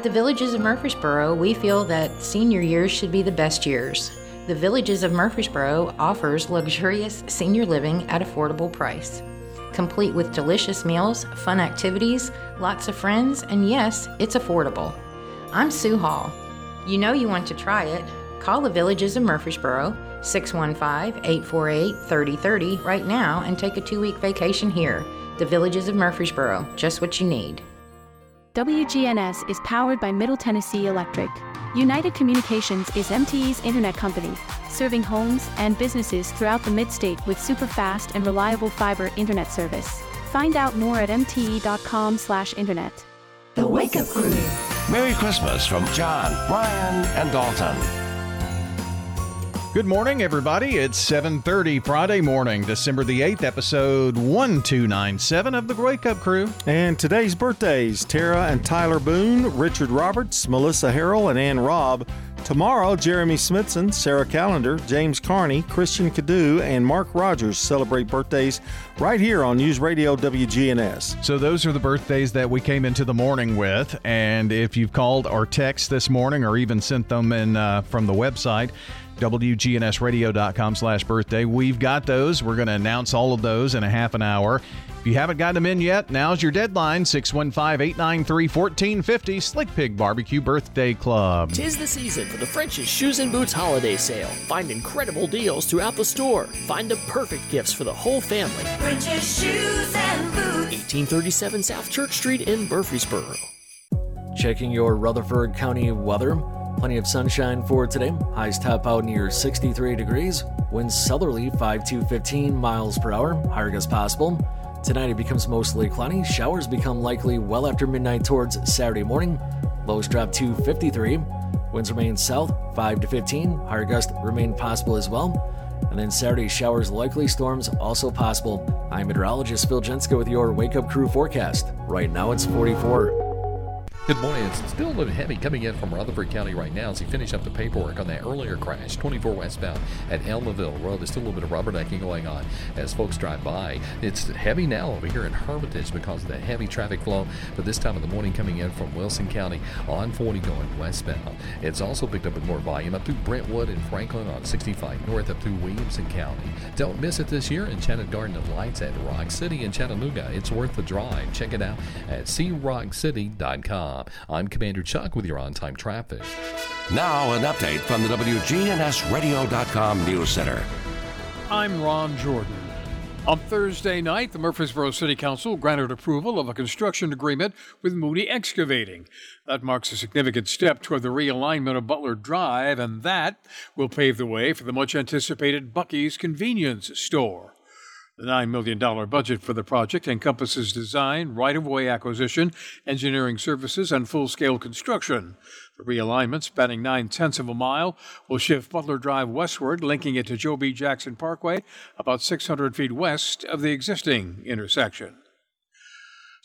Speaker 93: At the Villages of Murfreesboro, we feel that senior years should be the best years. The Villages of Murfreesboro offers luxurious senior living at affordable price, complete with delicious meals, fun activities, lots of friends, and yes, it's affordable. I'm Sue Hall. You know you want to try it. Call the Villages of Murfreesboro 615-848-3030 right now and take a 2-week vacation here. The Villages of Murfreesboro, just what you need.
Speaker 94: WGNS is powered by Middle Tennessee Electric. United Communications is MTE's internet company, serving homes and businesses throughout the mid-state with super fast and reliable fiber internet service. Find out more at mte.com/internet.
Speaker 1: The Wake Up Crew. Merry Christmas from John, Brian, and Dalton.
Speaker 4: Good morning, everybody. It's 7:30 Friday morning, December the 8th, episode 1297 of the Wake Up Crew.
Speaker 3: And today's birthdays Tara and Tyler Boone, Richard Roberts, Melissa Harrell, and Ann Robb. Tomorrow, Jeremy Smithson, Sarah Callender, James Carney, Christian Cadu, and Mark Rogers celebrate birthdays right here on News Radio WGNS.
Speaker 4: So those are the birthdays that we came into the morning with, and if you've called or text this morning or even sent them in uh, from the website, WGNSradio.com slash birthday. We've got those. We're going to announce all of those in a half an hour. If you haven't gotten them in yet, now's your deadline 615 893 1450 Slick Pig Barbecue Birthday Club.
Speaker 58: Tis the season for the French's Shoes and Boots holiday sale. Find incredible deals throughout the store. Find the perfect gifts for the whole family.
Speaker 88: French's Shoes and Boots.
Speaker 58: 1837 South Church Street in Murfreesboro.
Speaker 6: Checking your Rutherford County weather. Plenty of sunshine for today. Highs top out near 63 degrees. Winds southerly 5 to 15 miles per hour. Higher gusts possible. Tonight it becomes mostly cloudy. Showers become likely well after midnight towards Saturday morning. Lows drop to 53. Winds remain south 5 to 15. Higher gusts remain possible as well. And then Saturday showers likely, storms also possible. I'm meteorologist Phil Jenska with your Wake Up Crew forecast. Right now it's 44.
Speaker 33: Good morning. It's still a little heavy coming in from Rutherford County right now as he finished up the paperwork on that earlier crash, 24 westbound at Almaville Road. There's still a little bit of rubbernecking going on as folks drive by. It's heavy now over here in Hermitage because of the heavy traffic flow, but this time of the morning coming in from Wilson County on 40 going westbound. It's also picked up with more volume up through Brentwood and Franklin on 65 north up through Williamson County. Don't miss it this year. In Enchanted Garden of Lights at Rock City in Chattanooga. It's worth the drive. Check it out at crockcity.com. I'm Commander Chuck with your on time traffic.
Speaker 1: Now, an update from the WGNSradio.com News Center.
Speaker 23: I'm Ron Jordan. On Thursday night, the Murfreesboro City Council granted approval of a construction agreement with Moody Excavating. That marks a significant step toward the realignment of Butler Drive, and that will pave the way for the much anticipated Buc-ee's convenience store. The $9 million budget for the project encompasses design, right of way acquisition, engineering services, and full scale construction. The realignment, spanning nine tenths of a mile, will shift Butler Drive westward, linking it to Joe B. Jackson Parkway, about 600 feet west of the existing intersection.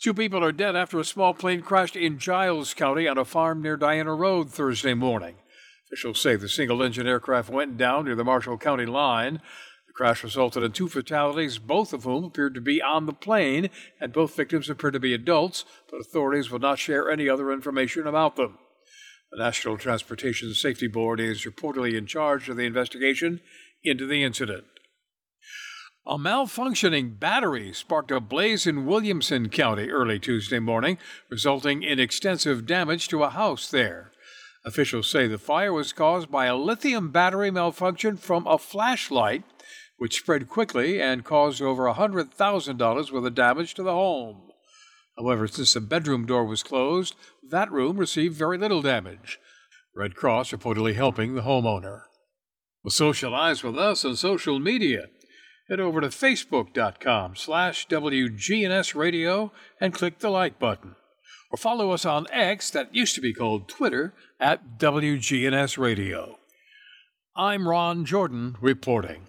Speaker 23: Two people are dead after a small plane crashed in Giles County on a farm near Diana Road Thursday morning. Officials say the single engine aircraft went down near the Marshall County line. Crash resulted in two fatalities, both of whom appeared to be on the plane, and both victims appear to be adults, but authorities will not share any other information about them. The National Transportation Safety Board is reportedly in charge of the investigation into the incident. A malfunctioning battery sparked a blaze in Williamson County early Tuesday morning, resulting in extensive damage to a house there. Officials say the fire was caused by a lithium battery malfunction from a flashlight, which spread quickly and caused over $100,000 worth of damage to the home. However, since the bedroom door was closed, that room received very little damage. Red Cross reportedly helping the homeowner. Well, socialize with us on social media. Head over to facebook.com slash WGNS and click the like button. Or follow us on X, that used to be called Twitter, at WGNS Radio. I'm Ron Jordan reporting.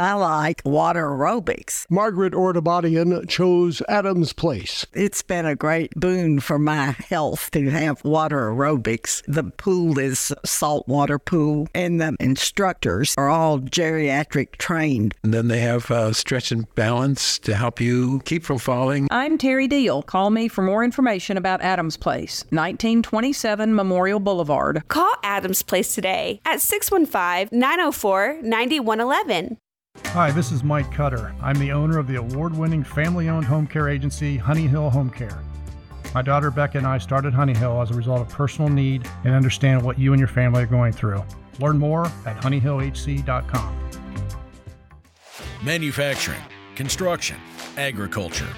Speaker 95: I like water aerobics.
Speaker 36: Margaret Ordabadian chose Adams Place.
Speaker 95: It's been a great boon for my health to have water aerobics. The pool is a saltwater pool, and the instructors are all geriatric trained.
Speaker 96: And then they have uh, stretch and balance to help you keep from falling.
Speaker 48: I'm Terry Deal. Call me for more information about Adams Place, 1927 Memorial Boulevard.
Speaker 11: Call Adams Place today at 615 904 9111.
Speaker 42: Hi, this is Mike Cutter. I'm the owner of the award winning family owned home care agency, Honey Hill Home Care. My daughter Becca and I started Honey Hill as a result of personal need and understand what you and your family are going through. Learn more at honeyhillhc.com.
Speaker 54: Manufacturing, construction, agriculture.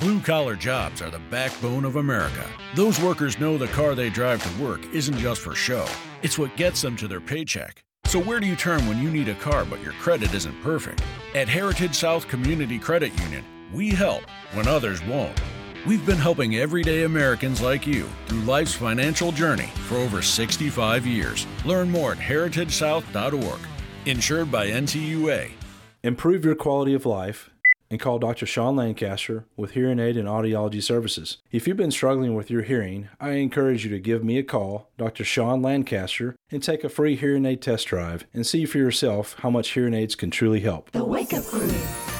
Speaker 54: Blue collar jobs are the backbone of America. Those workers know the car they drive to work isn't just for show, it's what gets them to their paycheck. So, where do you turn when you need a car but your credit isn't perfect? At Heritage South Community Credit Union, we help when others won't. We've been helping everyday Americans like you through life's financial journey for over 65 years. Learn more at heritagesouth.org. Insured by NCUA.
Speaker 97: Improve your quality of life and call Dr. Sean Lancaster with Hearing Aid and Audiology Services. If you've been struggling with your hearing, I encourage you to give me a call, Dr. Sean Lancaster, and take a free hearing aid test drive and see for yourself how much hearing aids can truly help.
Speaker 1: The Wake Up Crew.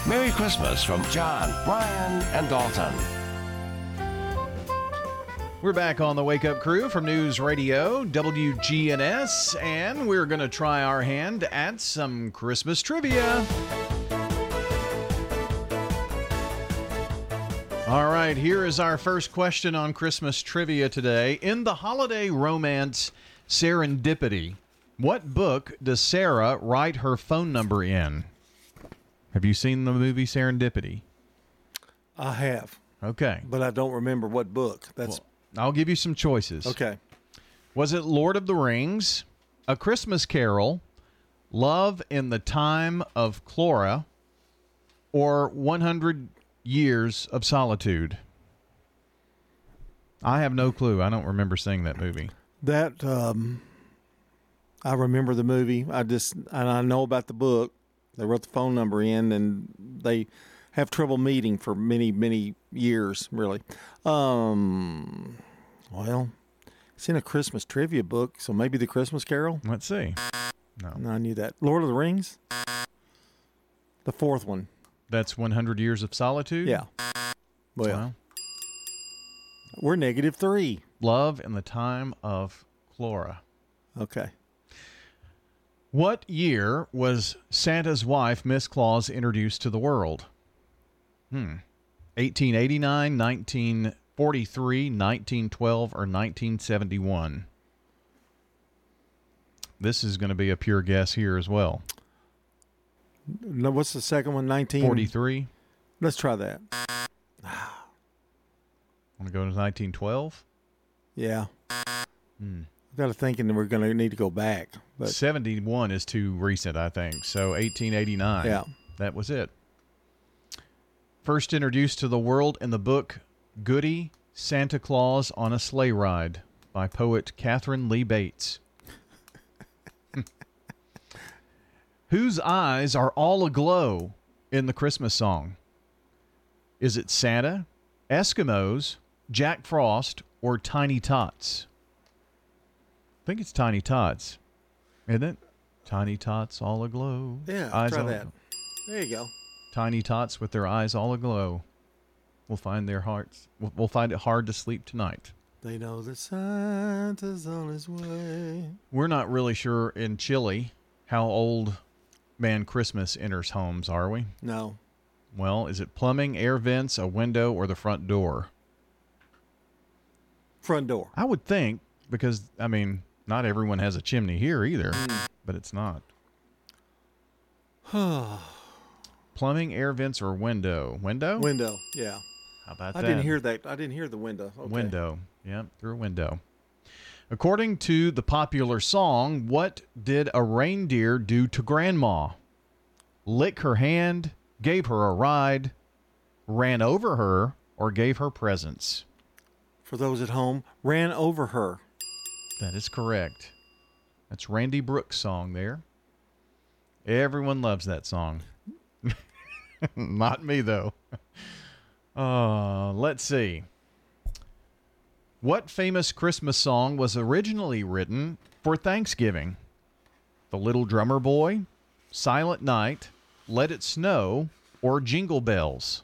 Speaker 1: Merry Christmas from John, Brian, and Dalton.
Speaker 4: We're back on the Wake Up Crew from News Radio WGNS, and we're going to try our hand at some Christmas trivia. All right, here is our first question on Christmas trivia today. In the holiday romance Serendipity, what book does Sarah write her phone number in? Have you seen the movie Serendipity?
Speaker 3: I have.
Speaker 4: Okay.
Speaker 3: But I don't remember what book. That's
Speaker 4: I'll give you some choices.
Speaker 3: Okay.
Speaker 4: Was it Lord of the Rings, A Christmas Carol, Love in the Time of Cholera, or 100 Years of Solitude? I have no clue. I don't remember seeing that movie.
Speaker 3: that. Um, I remember the movie. I just and I know about the book. They wrote the phone number in, and they have trouble meeting for many many years. Really. Um. Well, it's in a Christmas trivia book, so maybe the Christmas Carol.
Speaker 4: Let's see. No,
Speaker 3: I knew that. Lord of the Rings. The fourth one.
Speaker 4: That's 100 Years of Solitude?
Speaker 3: Yeah. Well, we're negative three.
Speaker 4: Love in the Time of Cholera.
Speaker 3: Okay.
Speaker 4: What year was Santa's wife, Miss Claus, introduced to the world? Hmm. 1889, 1943, 1912, or 1971? This is going to be a pure guess here as well.
Speaker 3: No, what's the second one? Nineteen
Speaker 4: 43.
Speaker 3: Let's try that. (sighs)
Speaker 4: Want to go to 1912?
Speaker 3: Yeah.
Speaker 4: Hmm.
Speaker 3: Got to thinking that we're going to need to go back, but
Speaker 4: 71 is too recent, I think. So 1889.
Speaker 3: Yeah.
Speaker 4: That was it. First introduced to the world in the book Goody Santa Claus on a Sleigh Ride by poet Katharine Lee Bates. Whose eyes are all aglow in the Christmas song? Is it Santa, Eskimos, Jack Frost, or Tiny Tots? I think it's Tiny Tots, isn't it? Tiny Tots all aglow.
Speaker 3: yeah,
Speaker 4: eyes
Speaker 3: try
Speaker 4: all
Speaker 3: that. There you go.
Speaker 4: Tiny Tots with their eyes all aglow. We'll find their hearts. We'll, we'll find it hard to sleep tonight.
Speaker 3: They know that Santa's on his way.
Speaker 4: We're not really sure in Chile how old man Christmas enters homes, are we?
Speaker 3: No.
Speaker 4: Well, is it plumbing, air vents, a window, or the front door?
Speaker 3: Front door.
Speaker 4: I would think because I mean, not everyone has a chimney here either,
Speaker 3: Mm.
Speaker 4: but it's not. (sighs) Plumbing, air vents, or window? Window.
Speaker 3: Window. Yeah.
Speaker 4: How about
Speaker 3: I
Speaker 4: that?
Speaker 3: didn't hear that. I didn't hear the window. Okay.
Speaker 4: Window. Yeah, through a window. According to the popular song, what did a reindeer do to Grandma? Lick her hand, gave her a ride, ran over her, or gave her presents?
Speaker 3: For those at home, ran over her.
Speaker 4: That is correct. That's Randy Brooks' song there. Everyone loves that song. (laughs) Not me, though. Uh, let's see. What famous Christmas song was originally written for Thanksgiving? The Little Drummer Boy, Silent Night, Let It Snow, or Jingle Bells?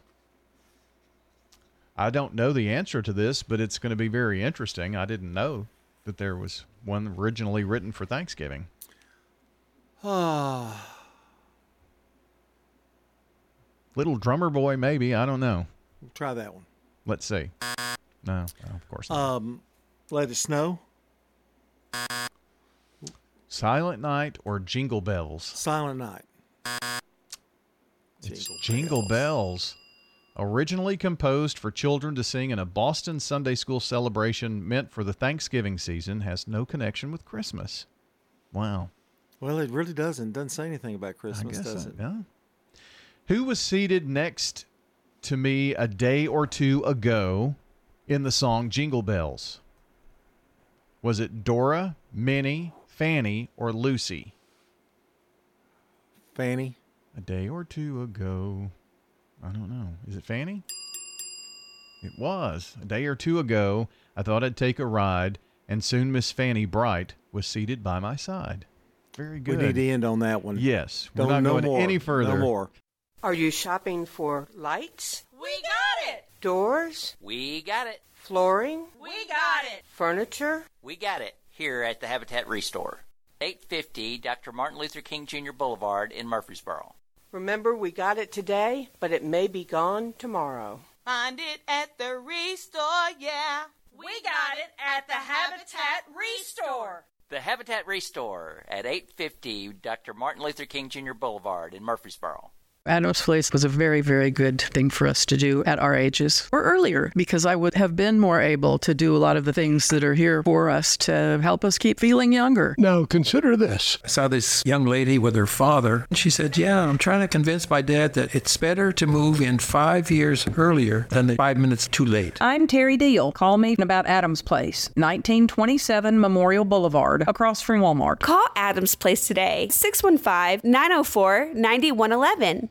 Speaker 4: I don't know the answer to this, but it's going to be very interesting. I didn't know that there was one originally written for Thanksgiving.
Speaker 3: Ah. (sighs)
Speaker 4: Little Drummer Boy, maybe. I don't know.
Speaker 3: try that one.
Speaker 4: Let's see. No, no, of course not.
Speaker 3: Um, let it snow.
Speaker 4: Silent Night or Jingle Bells?
Speaker 3: Silent night.
Speaker 4: It's Jingle, Bells. originally composed for children to sing in a Boston Sunday school celebration meant for the Thanksgiving season, has no connection with Christmas. Wow.
Speaker 91: Well, it really doesn't. Doesn't say anything about Christmas, does it?
Speaker 4: yeah. Who was seated next to me a day or two ago in the song Jingle Bells? Was it Dora, Minnie, Fanny, or Lucy?
Speaker 91: Fanny.
Speaker 4: A day or two ago. I don't know. Is it Fanny? It was. A day or two ago, I thought I'd take a ride, and soon Miss Fanny Bright was seated by my side. Very good.
Speaker 91: We need to end on that one.
Speaker 4: Yes. We're
Speaker 91: Don't-
Speaker 4: not
Speaker 91: no
Speaker 4: going
Speaker 91: more.
Speaker 4: any further.
Speaker 91: No more.
Speaker 98: Are you shopping for lights,
Speaker 99: We got it.
Speaker 98: Doors,
Speaker 99: We got it.
Speaker 98: flooring,
Speaker 99: We got it.
Speaker 98: furniture?
Speaker 99: We got it here at the Habitat Restore. 850 Dr. Martin Luther King Jr. Boulevard in Murfreesboro.
Speaker 98: Remember, we got it today, but it may be gone tomorrow.
Speaker 99: Find it at the Restore, yeah.
Speaker 100: We got it at the Habitat Restore.
Speaker 99: The Habitat Restore at 850 Dr. Martin Luther King Jr. Boulevard in Murfreesboro.
Speaker 101: Adam's Place was a very, very good thing for us to do at our ages or earlier because I would have been more able to do a lot of the things that are here for us to help us keep feeling younger.
Speaker 102: Now consider this.
Speaker 86: I saw this young lady with her father. and She said, Yeah, I'm trying to convince my dad that it's better to move in five years earlier than the five minutes too late.
Speaker 101: I'm Terry Deal. Call me about Adam's Place, 1927 Memorial Boulevard, across from Walmart.
Speaker 11: Call Adams Place today, 615 904 9111.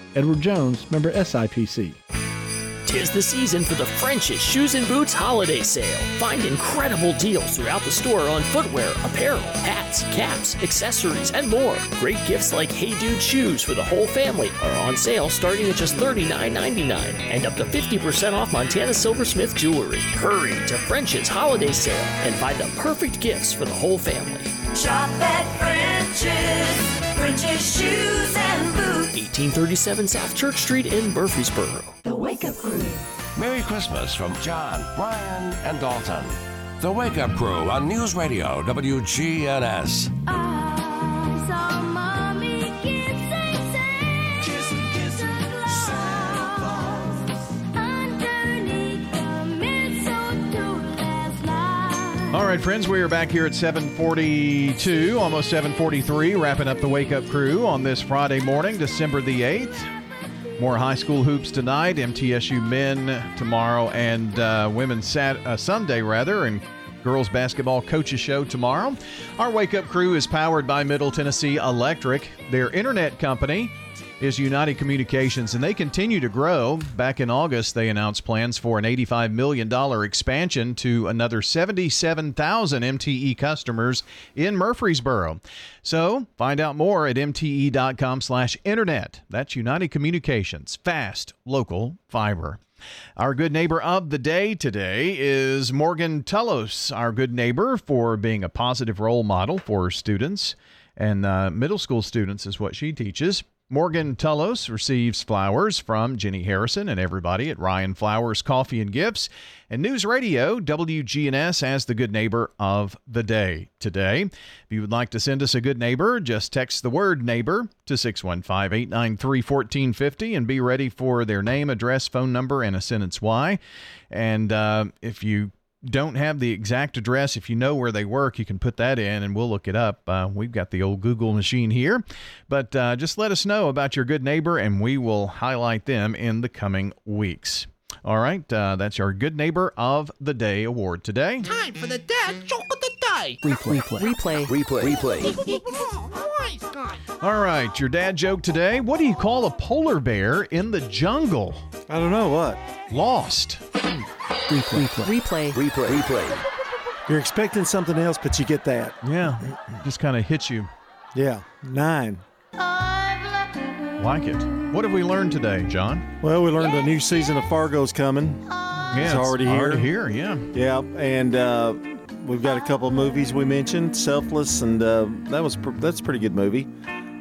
Speaker 54: Edward Jones, member SIPC.
Speaker 58: Tis the season for the French's Shoes and Boots holiday sale. Find incredible deals throughout the store on footwear, apparel, hats, caps, accessories, and more. Great gifts like Hey Dude shoes for the whole family are on sale starting at just $39.99 and up to 50% off Montana Silversmith jewelry. Hurry to French's holiday sale and find the perfect gifts for the whole family.
Speaker 100: Shop at French's. French's Shoes and Boots.
Speaker 58: 1837 South Church Street in Murfreesboro.
Speaker 100: The Wake Up Crew.
Speaker 103: Merry Christmas from John, Brian, and Dalton. The Wake Up Crew on News Radio WGNS.
Speaker 100: I saw mommy
Speaker 4: All right, friends, we are back here at 742, almost 743, wrapping up the Wake Up Crew on this Friday morning, December the 8th. More high school hoops tonight, MTSU men tomorrow, and uh, women's sat- uh, Sunday, rather, and girls basketball coaches show tomorrow. Our Wake Up Crew is powered by Middle Tennessee Electric. Their internet company is United Communications, and they continue to grow. Back in August, they announced plans for an $85 million expansion to another 77,000 MTE customers in Murfreesboro. So find out more at mte.com slash internet. That's United Communications, fast, local, fiber. Our good neighbor of the day today is Morgan Tullos, our good neighbor for being a positive role model for students and uh, middle school students, is what she teaches. Morgan Tullos receives flowers from Jenny Harrison and everybody at Ryan Flowers Coffee and Gifts. And News Radio, WGNS, as the good neighbor of the day today. If you would like to send us a good neighbor, just text the word neighbor to 615 893 1450 and be ready for their name, address, phone number, and a sentence why. And uh, if you don't have the exact address, if you know where they work, you can put that in and we'll look it up. Uh, we've got the old Google machine here. But uh, just let us know about your good neighbor and we will highlight them in the coming weeks. All right, uh, that's our Good Neighbor of the Day award today.
Speaker 100: Time for the dad joke of the day.
Speaker 58: Replay. Replay.
Speaker 100: Replay. Replay. (laughs)
Speaker 4: All right, your dad joke today. What do you call a polar bear in the jungle?
Speaker 91: I don't know what.
Speaker 4: Lost.
Speaker 58: Replay. Replay.
Speaker 91: Replay. Replay. You're expecting something else, but you get that.
Speaker 4: Yeah, just kind of hits you.
Speaker 91: Yeah. Nine.
Speaker 4: Like it. What have we learned today, John?
Speaker 91: Well, we learned a new season of Fargo's coming.
Speaker 3: is
Speaker 4: it's
Speaker 3: already here.
Speaker 4: already here, yeah.
Speaker 3: Yeah, and uh, we've got a couple of movies we mentioned, Selfless, and uh, that was pr- that's a pretty good movie.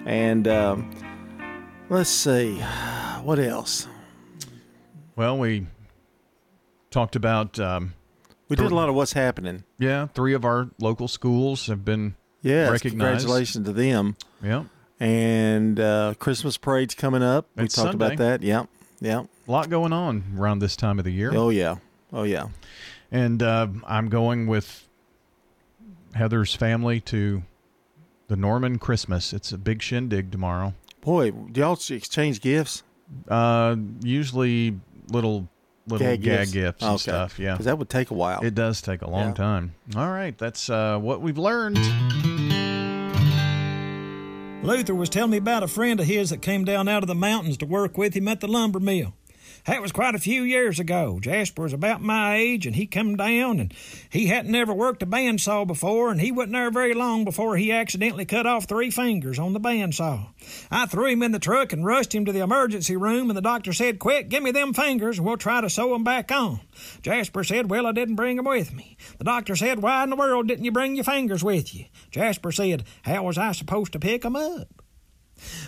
Speaker 3: And um, let's see, what else?
Speaker 4: Well, we talked about. Um,
Speaker 3: We did a lot of what's happening.
Speaker 4: Yeah, three of our local schools have been
Speaker 3: Yes,
Speaker 4: recognized.
Speaker 3: congratulations to them.
Speaker 4: Yeah.
Speaker 3: And uh, Christmas parade's coming up. We talked
Speaker 4: Sunday.
Speaker 3: about that. Yeah, yeah.
Speaker 4: A lot going on around this time of the year.
Speaker 3: Oh yeah, oh yeah.
Speaker 4: And uh, I'm going with Heather's family to the Norman Christmas. It's a big shindig tomorrow.
Speaker 3: Boy, do y'all exchange gifts?
Speaker 4: Uh, usually little little
Speaker 3: Gag
Speaker 4: gag,
Speaker 3: gifts?
Speaker 4: gifts, and
Speaker 3: Okay.
Speaker 4: stuff. Yeah,
Speaker 3: 'Cause that would take a while.
Speaker 4: It does take a long
Speaker 3: Yeah.
Speaker 4: time. All right, that's uh, what we've learned.
Speaker 104: Luther was telling me about a friend of his that came down out of the mountains to work with him at the lumber mill. That was quite a few years ago. Jasper was about my age, and he come down, and he hadn't never worked a bandsaw before, and he wasn't there very long before he accidentally cut off three fingers on the bandsaw. I threw him in the truck and rushed him to the emergency room, and the doctor said, Quick, give me them fingers, and we'll try to sew 'em back on. Jasper said, Well, I didn't bring 'em with me. The doctor said, Why in the world didn't you bring your fingers with you? Jasper said, How was I supposed to pick 'em up?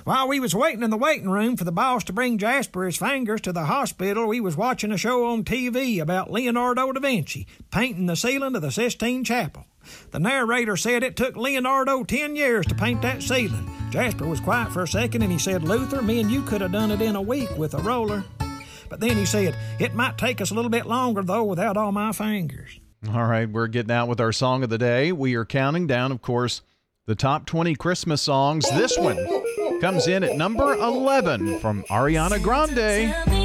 Speaker 104: While we was waiting in the waiting room for the boss to bring Jasper his fingers to the hospital, we was watching a show on TV about Leonardo da Vinci painting the ceiling of the Sistine Chapel. The narrator said it took Leonardo ten years to paint that ceiling. Jasper was quiet for a second and he said, Luther, me and you could have done it in a week with a roller. But then he said, It might take us a little bit longer though without all my fingers.
Speaker 4: All right, we're getting out with our song of the day. We are counting down, of course, the top 20 Christmas songs. This one comes in at number 11 from Ariana Grande.